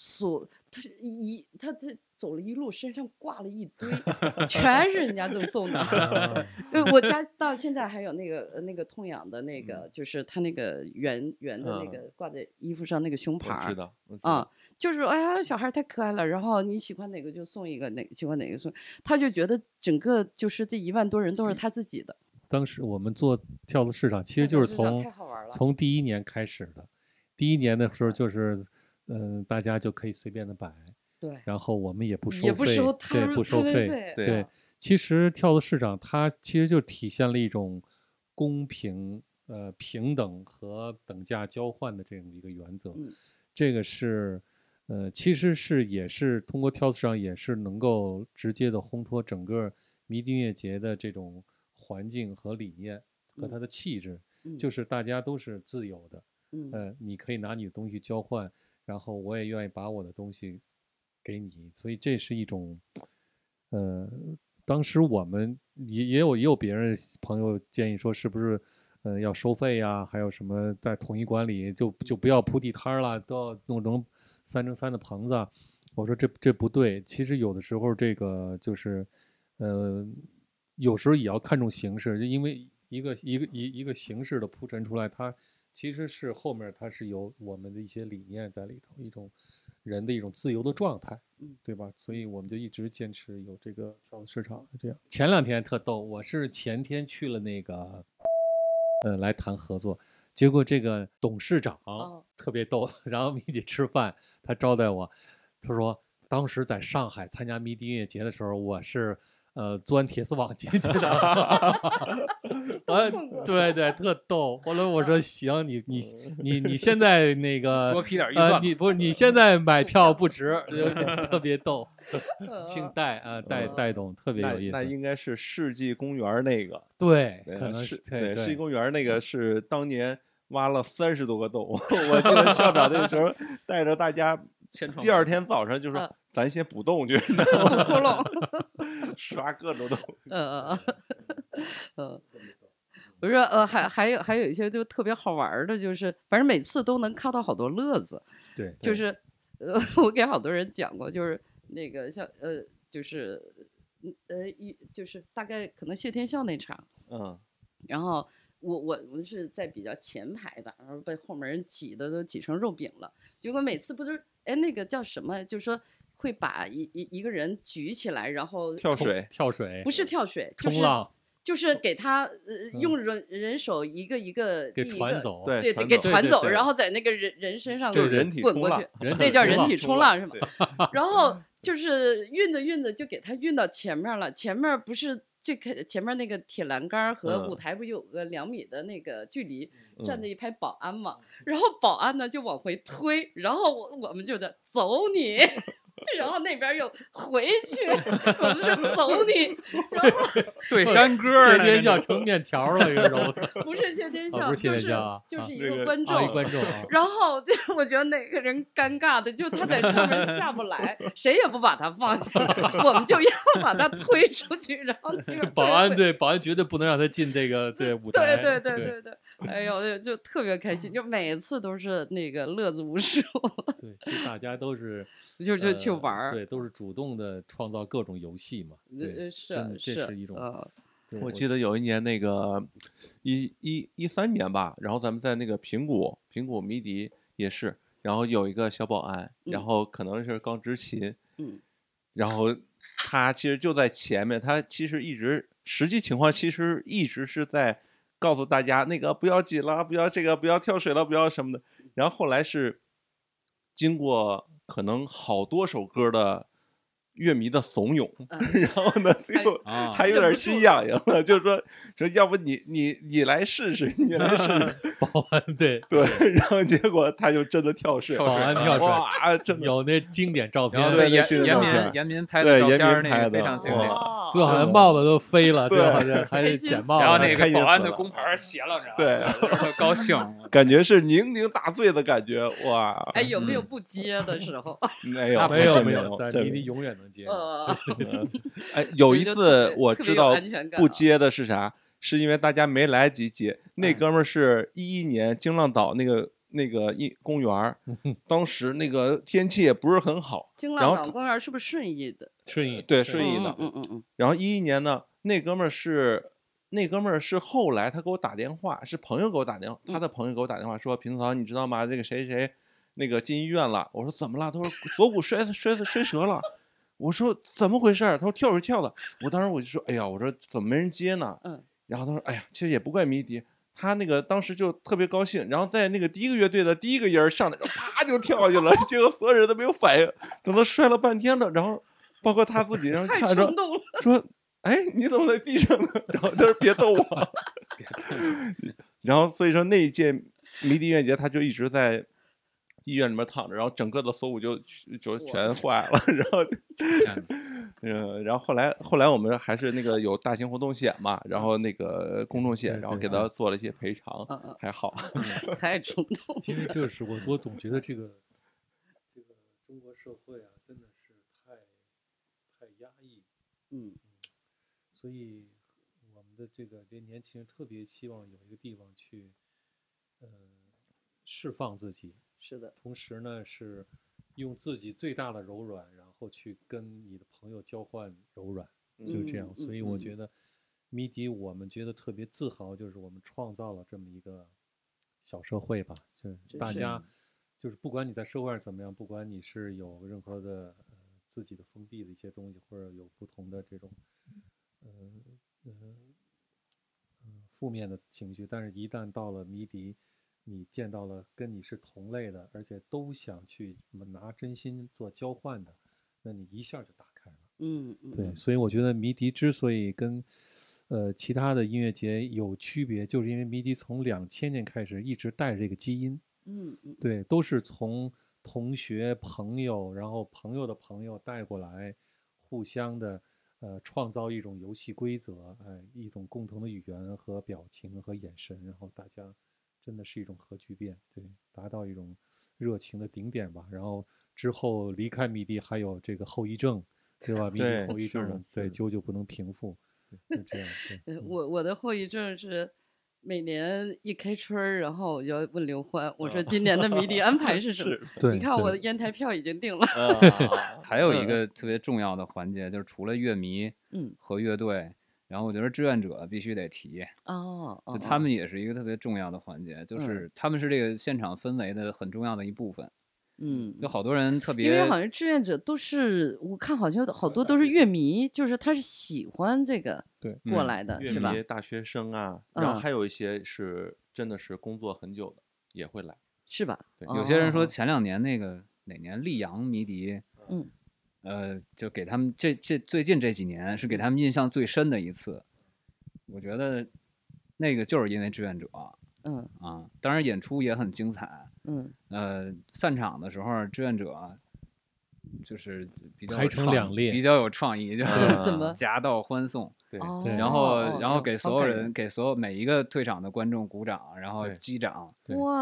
所他是一他他走了一路，身上挂了一堆，全是人家赠送的。啊就我家到现在还有那个呃那个痛痒的那嗯个，就是他那个圆圆的那嗯个挂在衣服上那个胸牌儿我知，道啊道，就是哎呀，小孩儿太可爱了，然后你喜欢哪个就送一个，哪喜欢哪个送，他就觉得整个就是这一万多人都是他自己的。当时我们做跳蚤市场，其实就是从从第一年开始的。第一年的时候就是，嗯、大家就可以随便的摆，对，然后我们也不收也不费，收对，不收费，费，对。啊其实跳蚤市场它其实就体现了一种公平、呃平等和等价交换的这样一个原则。嗯。这个是呃，其实是也是通过跳蚤市场也是能够直接的烘托整个迷笛音乐节的这种环境和理念和嗯它的气质，嗯就。是大家都是自由的，嗯。呃，你可以拿你的东西交换，然后我也愿意把我的东西给你，所以这是一种，呃，当时我们也也有也有别人朋友建议说，是不是，呃，要收费呀、还有什么在统一管理，就就不要铺地摊儿了，都要弄成三乘三的棚子。我说这这不对，其实有的时候这个就是，呃，有时候也要看重形式，就因为一个一个一一个形式的铺陈出来，它其实是后面它是有我们的一些理念在里头，一种人的一种自由的状态，嗯对吧？所以我们就一直坚持有这个跳蚤市场这样。前两天特逗，我是前天去了那个，呃，来谈合作，结果这个董事长哦特别逗，然后一起吃饭，他招待我。他说当时在上海参加迷笛音乐节的时候，我是。呃，钻铁丝网进去的，呃，对对，特逗。后来我说行，你你你你现在那个多批点预算，你不是你现在买票不值，特别逗。姓戴啊，戴戴董特别有意思。那应该是世纪公园那个，对，可能是对世纪公园那个是当年挖了三十多个洞。我记得校长那个时候带着大家，第二天早上就说。咱先补洞去，补窟窿，刷各种洞。嗯嗯 嗯，我说呃，还还有还有一些就特别好玩的，就是反正每次都能看到好多乐子。对，就是呃，我给好多人讲过，就是那个像呃，就是呃一就是大概可能谢天笑那场，嗯，然后我我我是在比较前排的，然后被后面人挤的都挤成肉饼了。结果每次不都是哎那个叫什么，就是说。会把一一一个人举起来，然后跳水，跳水不是跳水，就是就是给他呃用人人手一个一个给传走，对对，给传走，然后在那个人人身上滚过去，那叫人体冲浪是吗？然后 就是运着运着就给他运到前面了，前面不是最开前面那个铁栏杆和舞台不有个两米的那个距离，站着一排保安嘛，然后保安呢就往回推，然后我我们就得走你。然后那边又回去，我们说走你，对山歌谢天笑成面条了，个揉的。不是谢天笑，就是就是一个观众，观众。然后我觉得那个人尴尬的，就他在上面下不来，谁也不把他放下，我们就要把他推出去，然后保安对保安绝对不能让他进这个对舞台，对对对对对。哎呦，就特别开心，就每次都是那个乐子无数。对，其实大家都是 就就去玩儿，对，都是主动的创造各种游戏嘛。对，是这是一种。我记得有一年那个一一一三年吧，然后咱们在那个平谷平谷迷笛也是，然后有一个小保安，然后可能是刚执勤，嗯，然后他其实就在前面，他其实一直实际情况其实一直是在。告诉大家那个不要紧了，不要这个，不要跳水了，不要什么的。然后后来是经过可能好多首歌的。乐迷的怂恿，然后呢，最后还有点心痒痒了，就是说说要不你你你来试试，你来试试。保安对对，然后结果他就真的跳水，保安跳水，哇，真的有那经典照片，对严严民严民拍的照片，那个非常经典，最后好像帽子都飞了，对，好像还得捡 帽子，然后那个保安的工牌斜了，对，高兴，感觉是酩酊大醉的感觉，哇！哎，有没有不接的时候？没有，没有，没有，在离离永远能。哎，有一次我知道不接的是啥？是因为大家没来及接。那哥们儿是一一年京浪岛那个那个一公园当时那个天气也不是很好。京浪岛公园是不是顺义的？顺义对顺义的。嗯嗯嗯。然后一一年呢，那哥们儿是那哥们儿是后来他给我打电话，是朋友给我打电话，他的朋友给我打电话说：“平嫂，你知道吗？这个谁谁那个进医院了。”我说：“怎么了？”他说：“锁骨摔摔摔折了。”我说怎么回事？他说跳是跳的。我当时我就说，哎呀，我说怎么没人接呢？嗯。然后他说，哎呀，其实也不怪迷笛，他那个当时就特别高兴，然后在那个第一个乐队的第一个音上来，啪就跳下去了。结果所有人都没有反应，等他摔了半天了，然后包括他自己，然后看着说，哎，你怎么在地上呢？然后他说别逗我。然后所以说那一届迷笛音乐节，他就一直在。医院里面躺着，然后整个的锁骨就就全坏了，然后 嗯，然后后来后来我们还是那个有大型活动险嘛，然后那个公众险，然后给他做了一些赔偿，还好。太冲动。了。其实就是我我总觉得这个这个中国社会啊，真的是太太压抑，嗯，所以我们的这个这年轻人特别希望有一个地方去，呃，释放自己。是的，同时呢，是用自己最大的柔软，然后去跟你的朋友交换柔软，就这样。所以我觉得，迷笛我们觉得特别自豪，就是我们创造了这么一个小社会吧。就大家，就是不管你在社会上怎么样，不管你是有任何的呃自己的封闭的一些东西，或者有不同的这种嗯嗯嗯负面的情绪，但是一旦到了迷笛。你见到了跟你是同类的，而且都想去拿真心做交换的，那你一下就打开了。嗯嗯，对，所以我觉得迷笛之所以跟呃其他的音乐节有区别，就是因为迷笛从两千年开始一直带着这个基因。嗯嗯，对，都是从同学、朋友，然后朋友的朋友带过来，互相的呃创造一种游戏规则，哎，一种共同的语言和表情和眼神，然后大家真的是一种核聚变，对，达到一种热情的顶点吧。然后之后离开迷笛还有这个后遗症，对吧？迷笛后遗症，对，久久不能平复，就这样。对，我我的后遗症是。每年一开春儿，然后我就问刘欢，我说今年的迷笛安排是什么？你看我的烟台票已经定了。还有一个特别重要的环节，就是除了乐迷，嗯，和乐队，然后我觉得志愿者必须得提。哦，就他们。也是一个特别重要的环节，就是他们是这个现场氛围的很重要的一部分。嗯，有好多人特别，因为好像志愿者都是，我看好像好多都是乐迷，就是他是喜欢这个对过来的，是吧？大学生啊，然后还有一些是真的是工作很久的也会来，是吧？对，有些人说前两年那个哪年溧阳迷笛，嗯，呃，就给他们这这最近这几年是给他们印象最深的一次，我觉得那个就是因为志愿者。嗯啊，当然演出也很精彩。嗯，呃，散场的时候，志愿者就是比较排成两列，比较有创意，就是怎么 夹道欢送。对，然后然后给所有人给所有每一个退场的观众鼓掌，然后击掌，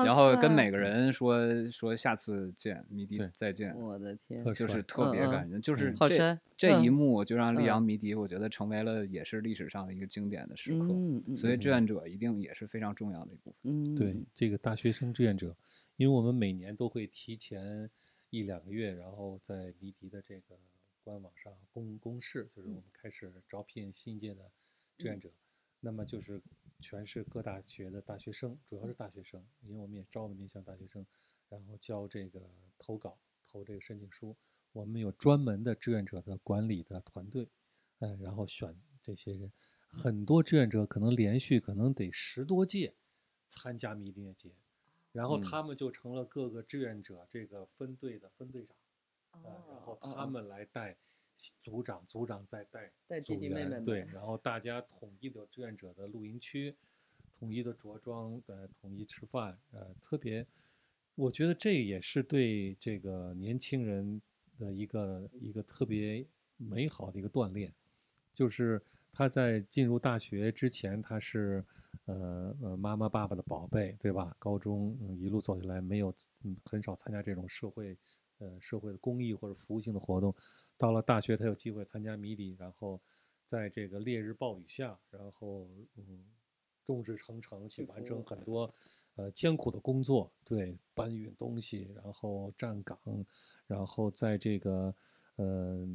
然后跟每个人说说下次见，迷笛再见。我的天，就是特别感人，就是这这一幕就让溧阳迷笛，我觉得成为了也是历史上的一个经典的时刻。所以志愿者一定也是非常重要的一部分。对这个大学生志愿者，因为我们每年都会提前一两个月，然后在迷笛的这个。官网上公公示，就是我们开始招聘新一届的志愿者，那么就是全市各大学的大学生，主要是大学生，因为我们也招了面向大学生，然后交这个投稿，投这个申请书。我们有专门的志愿者的管理的团队，哎，然后选这些人，很多志愿者可能连续可能得十多届参加迷笛音乐节，然后他们就成了各个志愿者这个分队的分队长。啊然后他们来带组长，组长再带带弟弟妹妹对，然后大家统一的志愿者的露营区，统一的着装，呃，统一吃饭，呃，特别，我觉得这也是对这个年轻人的一个一个特别美好的一个锻炼，就是他在进入大学之前，他是呃呃妈妈爸爸的宝贝，对吧？高中一路走下来，没有嗯很少参加这种社会。呃，社会的公益或者服务性的活动，到了大学他有机会参加迷底，然后在这个烈日暴雨下，然后嗯，众志成城去完成很多呃艰苦的工作，对，搬运东西，然后站岗，然后在这个呃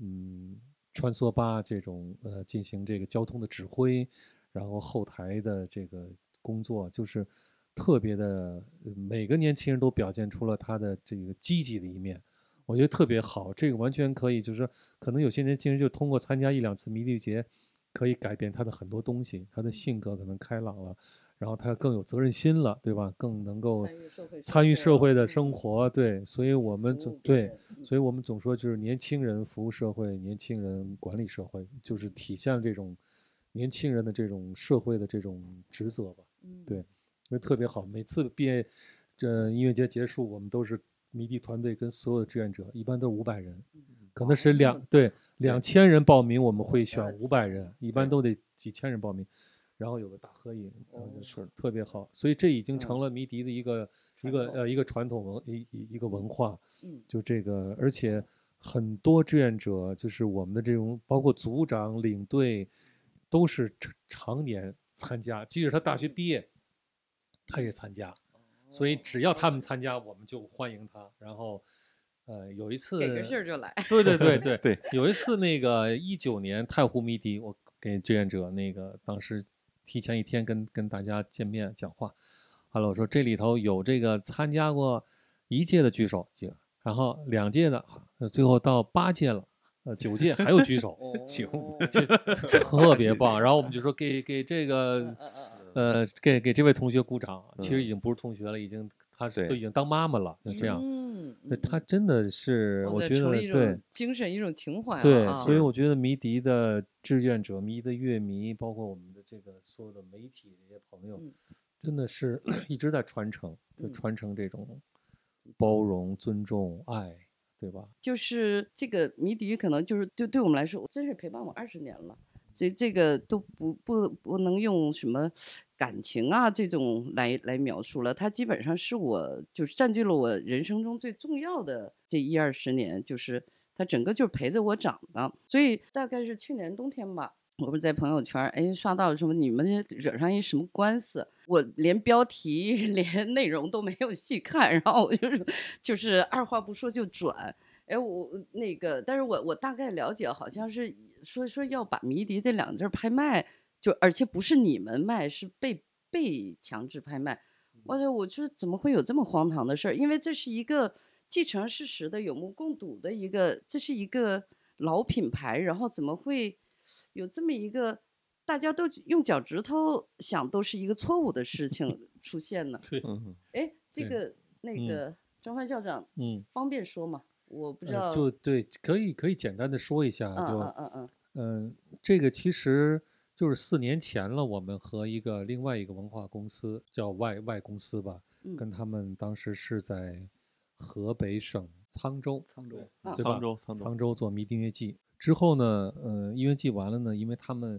嗯穿梭巴这种呃进行这个交通的指挥，然后后台的这个工作就是。特别的，每个年轻人都表现出了他的这个积极的一面，我觉得特别好。这个完全可以，就是说，可能有些年轻人就通过参加一两次迷笛节，可以改变他的很多东西，他的性格可能开朗了，然后他更有责任心了，对吧？更能够参与社会的生活。对，所以我们总对，所以我们总说就是年轻人服务社会，年轻人管理社会，就是体现了这种年轻人的这种社会的这种职责吧。对。因为特别好，每次毕业，这音乐节结束，我们都是迷笛团队跟所有的志愿者，一般都是五百人，可能是两对两千人报名，我们会选五百人，一般都得几千人报名，然后有个大合影，是。特别好，所以这已经成了迷笛的一个一个呃一个传统文一一个文化，嗯。就这个，而且很多志愿者就是我们的这种，包括组长、领队，都是常常年参加，即使他大学毕业。他也参加，所以只要他们参加，我们就欢迎他。然后，呃，有一次给个信儿就来。对对对对 对，有一次那个一九年太湖迷笛，我给志愿者那个当时提前一天跟跟大家见面讲话，完了我说这里头有这个参加过一届的举手，然后两届的，最后到八届了，呃九届还有举手，九，特别棒。然后我们就说给给这个。呃，给给这位同学鼓掌。其实嗯已经不是同学了，已经他是都已经当妈妈了，就这样。他真的是，哦我觉得对精神，一种情怀了对，啊所以我觉得迷笛的志愿者、迷的乐迷，包括我们的这个所有的媒体这些朋友，嗯真的是 一直在传承，就嗯传承这种包容、尊重、爱，对吧？就是这个谜底，可能就是对对我们来说，真是陪伴我二十年了。这这个都不不不能用什么感情啊这种来来描述了，它基本上是我就是占据了我人生中最重要的这一二十年，就是它整个就是陪着我长的。所以大概是去年冬天吧，我不是在朋友圈儿哎刷到什么你们惹上一什么官司，我连标题 连内容都没有细看，然后我就是就是二话不说就转。哎，我那个，但是我我大概了解，好像是说说要把迷笛这两个字儿拍卖，就而且不是你们卖，是被被强制拍卖。我觉我就是怎么会有这么荒唐的事儿？因为这是一个既成事实的、有目共睹的一个，这是一个老品牌，然后怎么会有这么一个大家都用脚趾头想都是一个错误的事情 出现了？对，嗯，哎，这个那嗯个张帆校长嗯，方便说吗？我不知道。呃、就对，可以可以简单的说一下，嗯就嗯嗯嗯嗯，这个其实就是四年前了，我们和一个另外一个文化公司叫外外公司吧，嗯跟他们当时是在河北省沧州，沧州啊对吧沧州沧州做迷笛音乐季之后呢，呃，音乐季完了呢，因为他们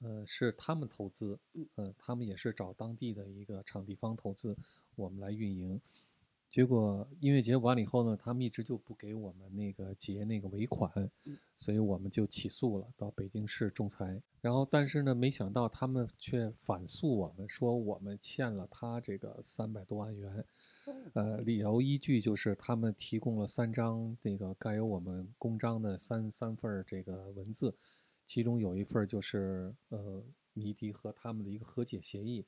呃是他们投资，嗯呃，他们也是找当地的一个场地方投资，我们来运营。结果音乐节完了以后呢，他们一直就不给我们那个结那个尾款，嗯所以我们就起诉了，到北京市仲裁。然后，但是呢，没想到他们却反诉我们，说我们欠了他这个三百多万元。呃，理由依据就是他们提供了三张这个盖有我们公章的三三份儿这个文字，其中有一份就是呃迷笛和他们的一个和解协议，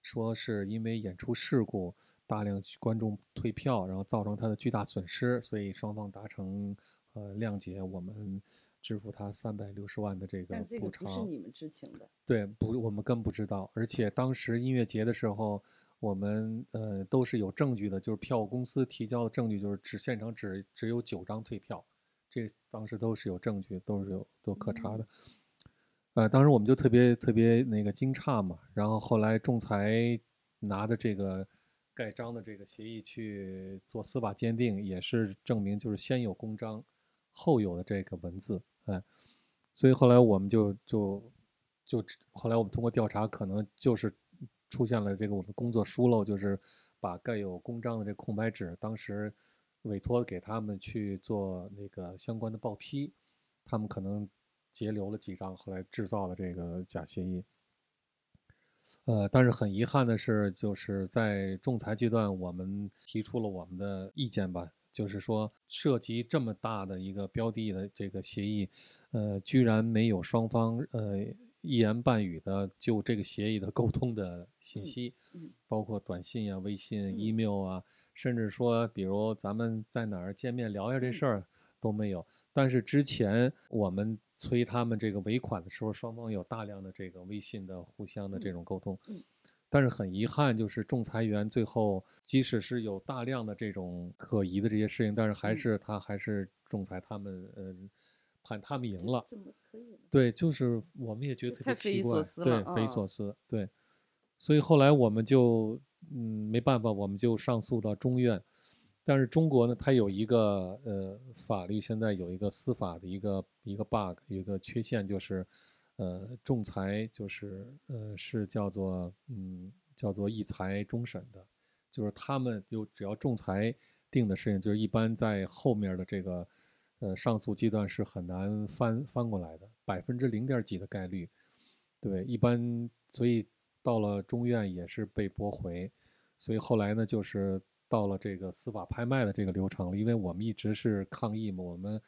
说是因为演出事故大量观众退票，然后造成他的巨大损失，所以双方达成呃谅解，我们支付他三百六十万的这个但这个补偿。不是你们知情的。对，不，我们更不知道。而且当时音乐节的时候，我们呃都是有证据的，就是票务公司提交的证据，就是只现场只只有九张退票，这当时都是有证据，都是有都可查的。呃，当时我们就特别特别那个惊诧嘛，然后后来仲裁拿着这个盖章的这个协议去做司法鉴定，也是证明就是先有公章，后有的这个文字，哎，所以后来我们就就就后来我们通过调查，可能就是出现了这个我们工作疏漏，就是把盖有公章的这空白纸，当时委托给他们去做那个相关的报批，他们可能截留了几张，后来制造了这个假协议。呃，但是很遗憾的是，就是在仲裁阶段，我们提出了我们的意见吧，就是说涉及这么大的一个标的的这个协议，呃，居然没有双方呃一言半语的就这个协议的沟通的信息，嗯包括短信啊、微信、嗯 email 啊，甚至说，比如咱们在哪儿见面聊一下这嗯事儿都没有。但是之前我们催他们这个尾款的时候，双方有大量的这个微信的互相的这种沟通。嗯但是很遗憾，就是仲裁员最后，即使是有大量的这种可疑的这些事情，但是还嗯是他还是仲裁他们，嗯，判他们赢了。怎么可以？对，就是我们也觉得特别奇怪，对，匪夷啊所思，对。所以后来我们就，嗯，没办法，我们就上诉到中院。但是中国呢，它有一个呃法律，现在有一个司法的一个一个 bug，有一个缺陷，就是，呃，仲裁就是呃是叫做嗯叫做一裁终审的，就是他们就只要仲裁定的事情，就是一般在后面的这个呃上诉阶段是很难翻翻过来的，百分之零点几的概率。对，一般所以到了中院也是被驳回，所以后来呢就是到了这个司法拍卖的这个流程了，因为我们一直是抗议嘛，我们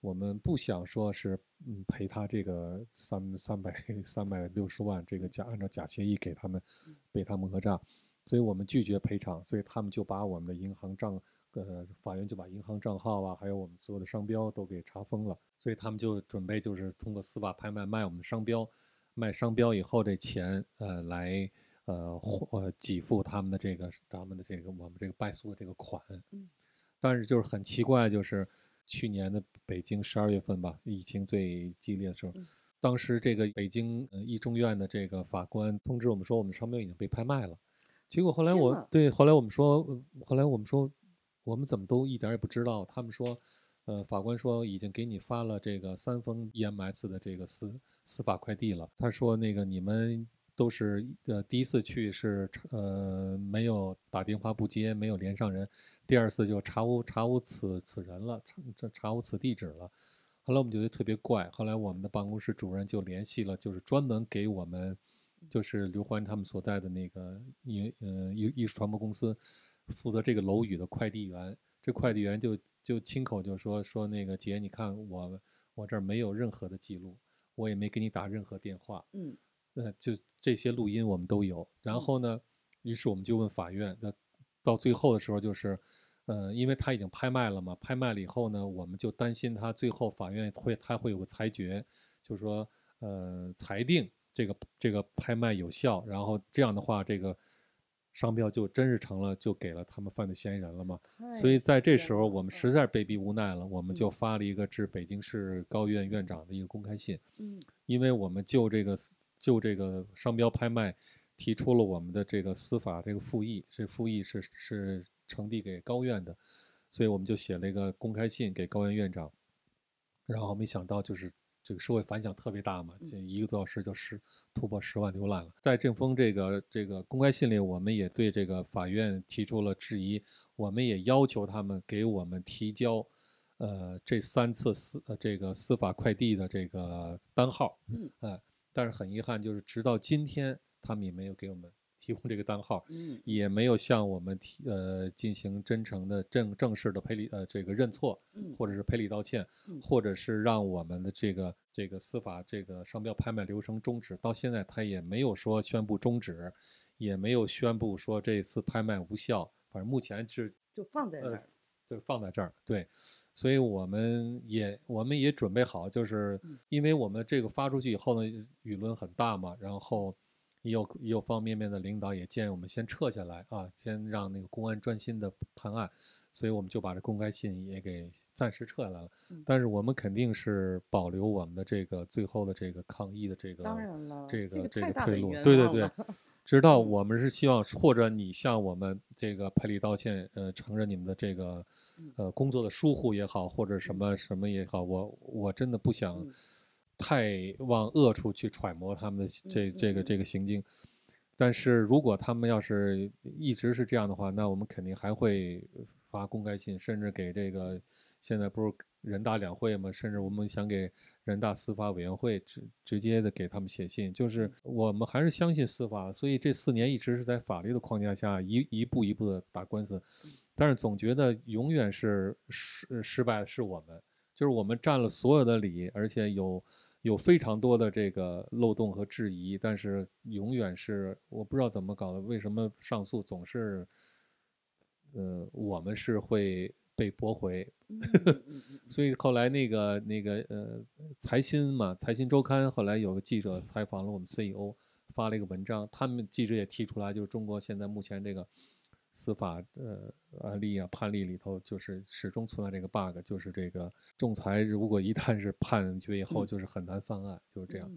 我们不想说是嗯赔他这个三三百三百六十万这个假按照假协议给他们被他们讹诈，所以我们拒绝赔偿，所以他们就把我们的银行账呃法院就把银行账号啊还有我们所有的商标都给查封了，所以他们就准备就是通过司法拍卖卖我们的商标。卖商标以后，这钱呃来呃或给付他们的这个咱们的这个我们这个败诉的这个款。嗯，但是就是很奇怪，就是去年的北京十二月份吧，疫情最激烈的时候，当时这个北京一中院的这个法官通知我们说，我们商标已经被拍卖了。结果后来我对后来我们说，后来我们说，我们怎么都一点也不知道。他们说，呃，法官说已经给你发了这个三封 EMS 的这个司司法快递了。他说那个你们。都是呃第一次去是呃没有打电话不接没有连上人，第二次就查无查无此此人了查查无此地址了，后来我们觉得特别怪，后来我们的办公室主任就联系了，就是专门给我们就是刘欢他们所在的那个艺呃艺艺术传播公司负责这个楼宇的快递员，这快递员就就亲口就说说那个姐你看我我这儿没有任何的记录，我也没给你打任何电话，嗯。呃，就这些录音我们都有。然后呢，于是我们就问法院。那到最后的时候，就是，呃，因为他已经拍卖了嘛，拍卖了以后呢，我们就担心他最后法院会他会有个裁决，就是说，呃，裁定这个这个拍卖有效。然后这样的话，这个商标就真是成了，就给了他们犯罪嫌疑人了嘛。所以在这时候，我们实在被逼无奈了，我们就发了一个致北京市高院院长的一个公开信。嗯，因为我们就这个。就这个商标拍卖，提出了我们的这个司法这个复议，这复议是是呈递给高院的，所以我们就写了一个公开信给高院院长，然后没想到就是这个社会反响特别大嘛，这一个多小时就十突破十万浏览了。在这封这个这个公开信里，我们也对这个法院提出了质疑，我们也要求他们给我们提交，呃，这三次司呃这个司法快递的这个单号，嗯，哎。但是很遗憾，就是直到今天，他们也没有给我们提供这个单号，嗯，也没有向我们提呃进行真诚的正正式的赔礼呃这个认错，嗯，或者是赔礼道歉，或者是让我们的这个这个司法这个商标拍卖流程终止。到现在他也没有说宣布终止，也没有宣布说这次拍卖无效。反正目前是就放在那儿，就放在这儿，对。所以我们也我们也准备好，就是因为我们这个发出去以后呢，舆论很大嘛，然后也有也有方面面的领导也建议我们先撤下来啊，先让那个公安专心的判案，所以我们就把这公开信也给暂时撤下来了。但是我们肯定是保留我们的这个最后的这个抗议的这个这个这个退路，对对对。直到我们是希望，或者你向我们这个赔礼道歉，呃，承认你们的这个，呃，工作的疏忽也好，或者什么什么也好，我我真的不想太往恶处去揣摩他们的这这个这个。行径。但是如果他们要是一直是这样的话，那我们肯定还会发公开信，甚至给这个现在不是。人大两会嘛，甚至我们想给人大司法委员会直直接的给他们写信，就是我们还是相信司法，所以这四年一直是在法律的框架下一一步一步的打官司，但是总觉得永远是失失败的是我们，就是我们占了所有的理，而且有有非常多的这个漏洞和质疑，但是永远是我不知道怎么搞的，为什么上诉总是，呃，我们是会。被驳回，所以后来那个那个呃财新嘛，财新周刊后来有个记者采访了我们 CEO，发了一个文章，他们记者也提出来，就是中国现在目前这个司法呃案例啊判例里头，就是始终存在这个 bug，就是这个仲裁如果一旦是判决以后，就是很难翻案，就是这样。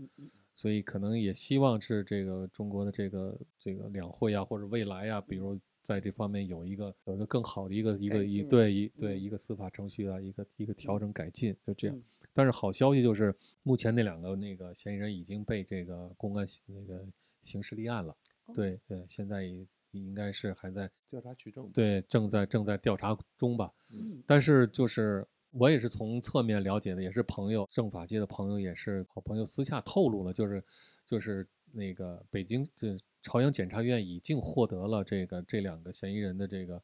所以可能也希望是这个中国的这个这个两会啊，或者未来啊，比如。在这方面有一个有一个更好的一个一个一对一对一个司法程序啊，一个一个调整改进，就这样。但是好消息就是，目前那两个那个嫌疑人已经被这个公安那个刑事立案了。对对，现在也应该是还在调查取证。对，正在正在调查中吧。但是就是我也是从侧面了解的，也是朋友政法界的朋友，也是好朋友私下透露了，就是就是那个北京这。朝阳检察院已经获得了这个这两个嫌疑人的这个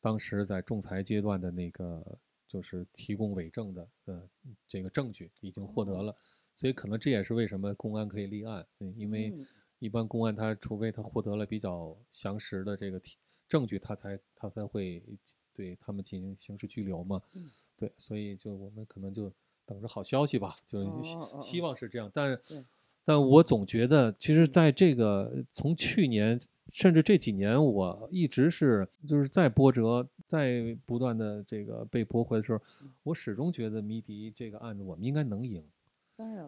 当时在仲裁阶段的那个就是提供伪证的呃这个证据已经获得了，所以可能这也是为什么公安可以立案，嗯因为一般公安他除非他获得了比较详实的这个提证据，他才他才会对他们进行刑事拘留嘛。对，所以就我们可能就等着好消息吧，就是希希。望是这样，但是。但我总觉得，其实在这个从去年甚至这几年，我一直是就是在波折，在不断的这个被驳回的时候，我始终觉得迷笛这个案子我们应该能赢。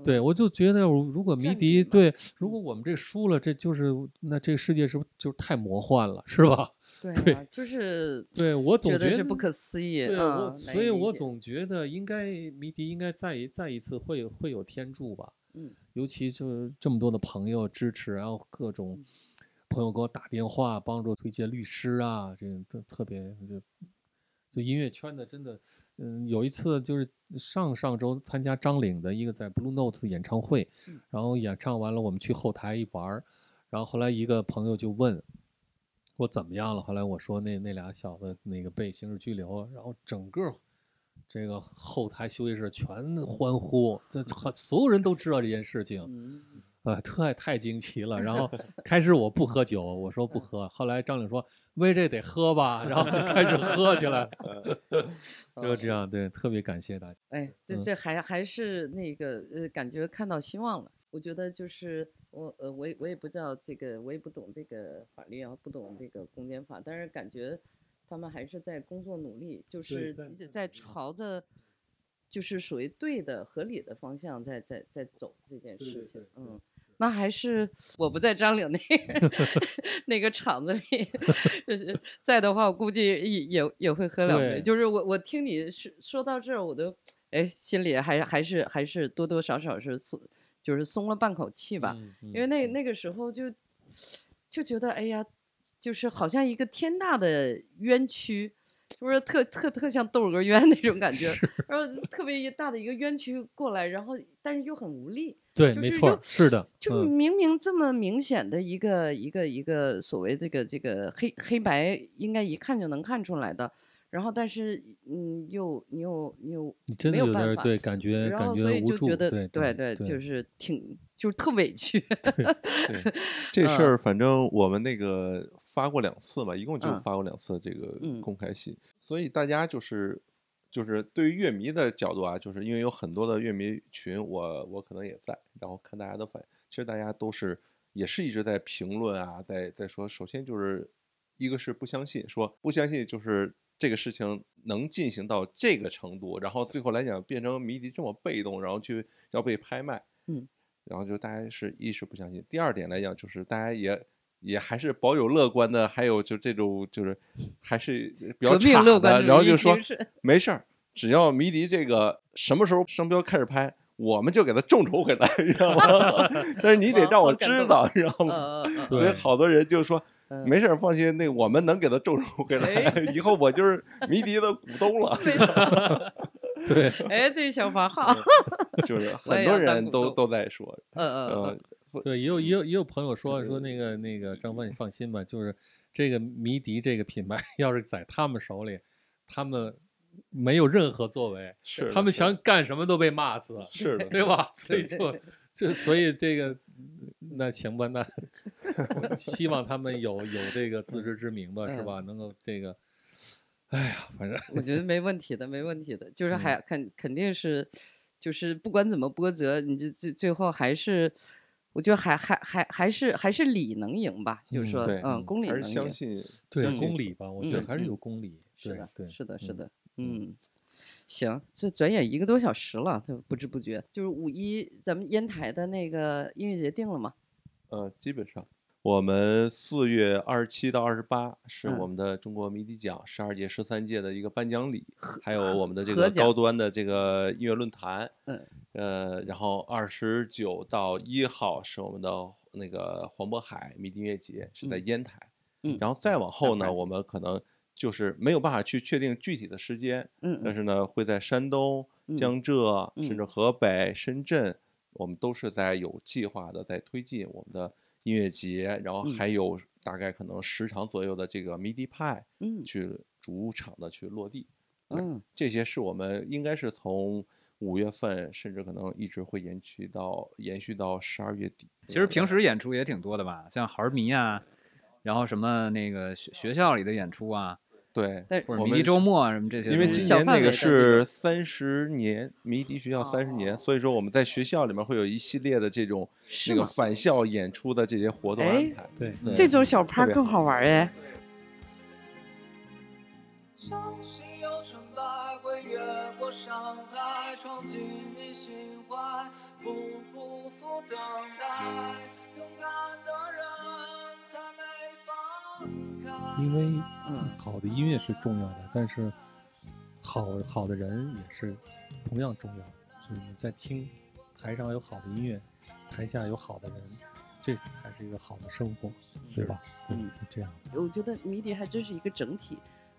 对，我就觉得如果迷笛对，如果我们这输了，这就是那这个世界是不是就太魔幻了，是吧？对，就是对我总觉得是不可思议。对，我所以，我总觉得应该迷笛应该再一再一次会会有天助吧。嗯，尤其就是这么多的朋友支持，然后各种朋友给我打电话帮助推荐律师啊，这都特别就就音乐圈的真的。嗯，有一次就是上上周参加张岭的一个在 Blue Note 演唱会，然后演唱完了，我们去后台一玩儿，然后后来一个朋友就问我怎么样了，后来我说那那俩小子那个被刑事拘留。了，然后整个这个后台休息室全欢呼，这所有人都知道这件事情。呃，太太惊奇了。然后 开始我不喝酒，我说不喝。后来张岭说：“为这得喝吧。”然后就开始喝起来。就这样，对，特别感谢大家。哎，这这还还是那个呃，感觉看到希望了。我觉得就是我呃，我也我也不知道这个，我也不懂这个法律啊，不懂这个公检法，但是感觉他们还是在工作努力，就是一直在朝着就是属于对的、合理的方向在在在走这件事情。嗯。那还是我不在张岭那 那个厂子里，在的话，我估计也也也会喝两杯。就是我我听你说说到这儿，我都哎心里还还是还是多多少少是松，就是松了半口气吧。因为那那个时候就就觉得哎呀，就是好像一个天大的冤屈。不是特特特像窦娥冤那种感觉，然后特别大的一个冤屈过来，然后但是又很无力。对，没错，是的，就明明这么明显的一个一个一个所谓这个这个黑黑白，应该一看就能看出来的。然后，但是，嗯，又你又你又没有办法，对，感觉感觉无助，对对对，就是挺就是特委屈。对，这事儿反正我们那个发过两次嘛，一共就发过两次这个公开信，所以大家就是就是对于乐迷的角度啊，就是因为有很多的乐迷群，我我可能也在，然后看大家的反应，其实大家都是也是一直在评论啊，在在说，首先就是一个是不相信，说不相信就是。这个事情能进行到这个程度，然后最后来讲变成谜底这么被动，然后去要被拍卖，嗯，然后就大家是一是不相信。第二点来讲，就是大家也也还是保有乐观的，还有就这种就是还是比较差的，然后就说没事儿，只要迷笛这个什么时候商标开始拍，我们就给他众筹回来，你知道吗？但是你得让我知道，你知道吗？所以好多人就说。没事，放心，那我们能给他众筹回来，以后我就是迷笛的股东了。对，哎，这想法好，就是很多人都都在说，嗯嗯嗯，对，也有也有也有朋友说说那个那个张帆，你放心吧，就是这个迷笛这个品牌 要是在他们手里，他们没有任何作为，是他们想干什么都被骂死，是的，对吧？所以就 就所以这个。那行吧，那希望他们有有这个自知之明吧，是吧？能够这个，哎呀，反正我觉得没问题的，没问题的，就是还肯肯定是，就是不管怎么波折，你这最最后还是，我觉得还还还还是还是理能赢吧，就是说，嗯，公理能赢，相信对公理吧，我觉得还是有公理，是的，对，是的，是的，嗯。行，这转眼一个多小时了，就不知不觉就是五一，咱们烟台的那个音乐节定了吗？呃，基本上，我们四月二十七到二十八是我们的中国迷笛奖十二届、十三届的一个颁奖礼，还有我们的这个高端的这个音乐论坛。嗯，呃，然后二十九到一号是我们的那个黄渤海迷笛音乐节，是在烟台。嗯，然后再往后呢，我们可能。就是没有办法去确定具体的时间，嗯，但是呢，会在山东、江浙，甚至河北、深圳，我们都是在有计划的在推进我们的音乐节，然后还有大概可能十场左右的这个迷笛派，嗯，去主场的去落地，嗯，这些是我们应该是从五月份，甚至可能一直会延续到延续到十二月底。其实平时演出也挺多的吧，像孩儿迷啊，然后什么那个学学校里的演出啊。对，但我们迷笛周末啊什么这些，因为今年那个是种三十年迷笛学校三十年，所以说我们在学校里面会有一系列的这种那个返校演出的这些活动安哎排。对，这种小趴更好玩哎。相信有成败会越过山海，闯进你心怀，不辜负等待。勇敢的人才。因为嗯好的音乐是重要的，但是好好的人也是同样重要的。就是你在听台上有好的音乐，台下有好的人，这才是一个好的生活，对吧？嗯，是这样。我觉得迷笛还真是一个整体，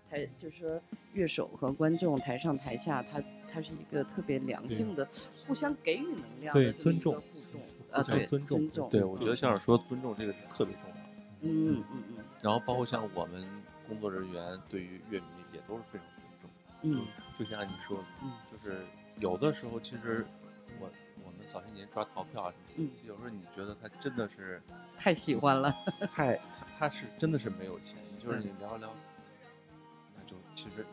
台就是说乐手和观众台上台下，它它是一个特别良性的，互相给予能量对的一尊重个互动啊，对，尊重尊重，对，我觉得像是说尊重这个是特别重要的。嗯嗯嗯然后包括像我们工作人员对于乐迷也都是非常尊重。嗯就像你说的，嗯就是有的时候其实我我们早些年抓逃票啊什么嗯的，有时候你觉得他真的是嗯，太喜欢了，太他他是真的是没有钱，就是嗯你聊一聊，那就其实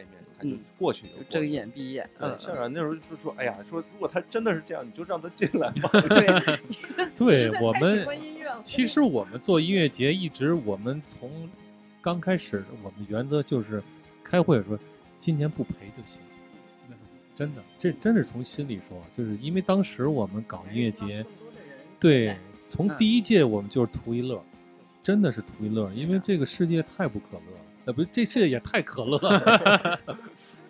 开一面他就嗯过去就睁眼闭眼，对，嗯，校长那时候就说：“哎呀，说如果他真的是这样，你就让他进来吧。对，对我们其实我们做音乐节，一直我们从刚开始，我们原则就是开会说，今年不赔就行。真的，这真是从心里说，就是因为当时我们搞音乐节，对，从嗯第一届我们就是图一乐，真的是图一乐，因为这个世界太不可乐了，呃，不是，这这也太可乐了。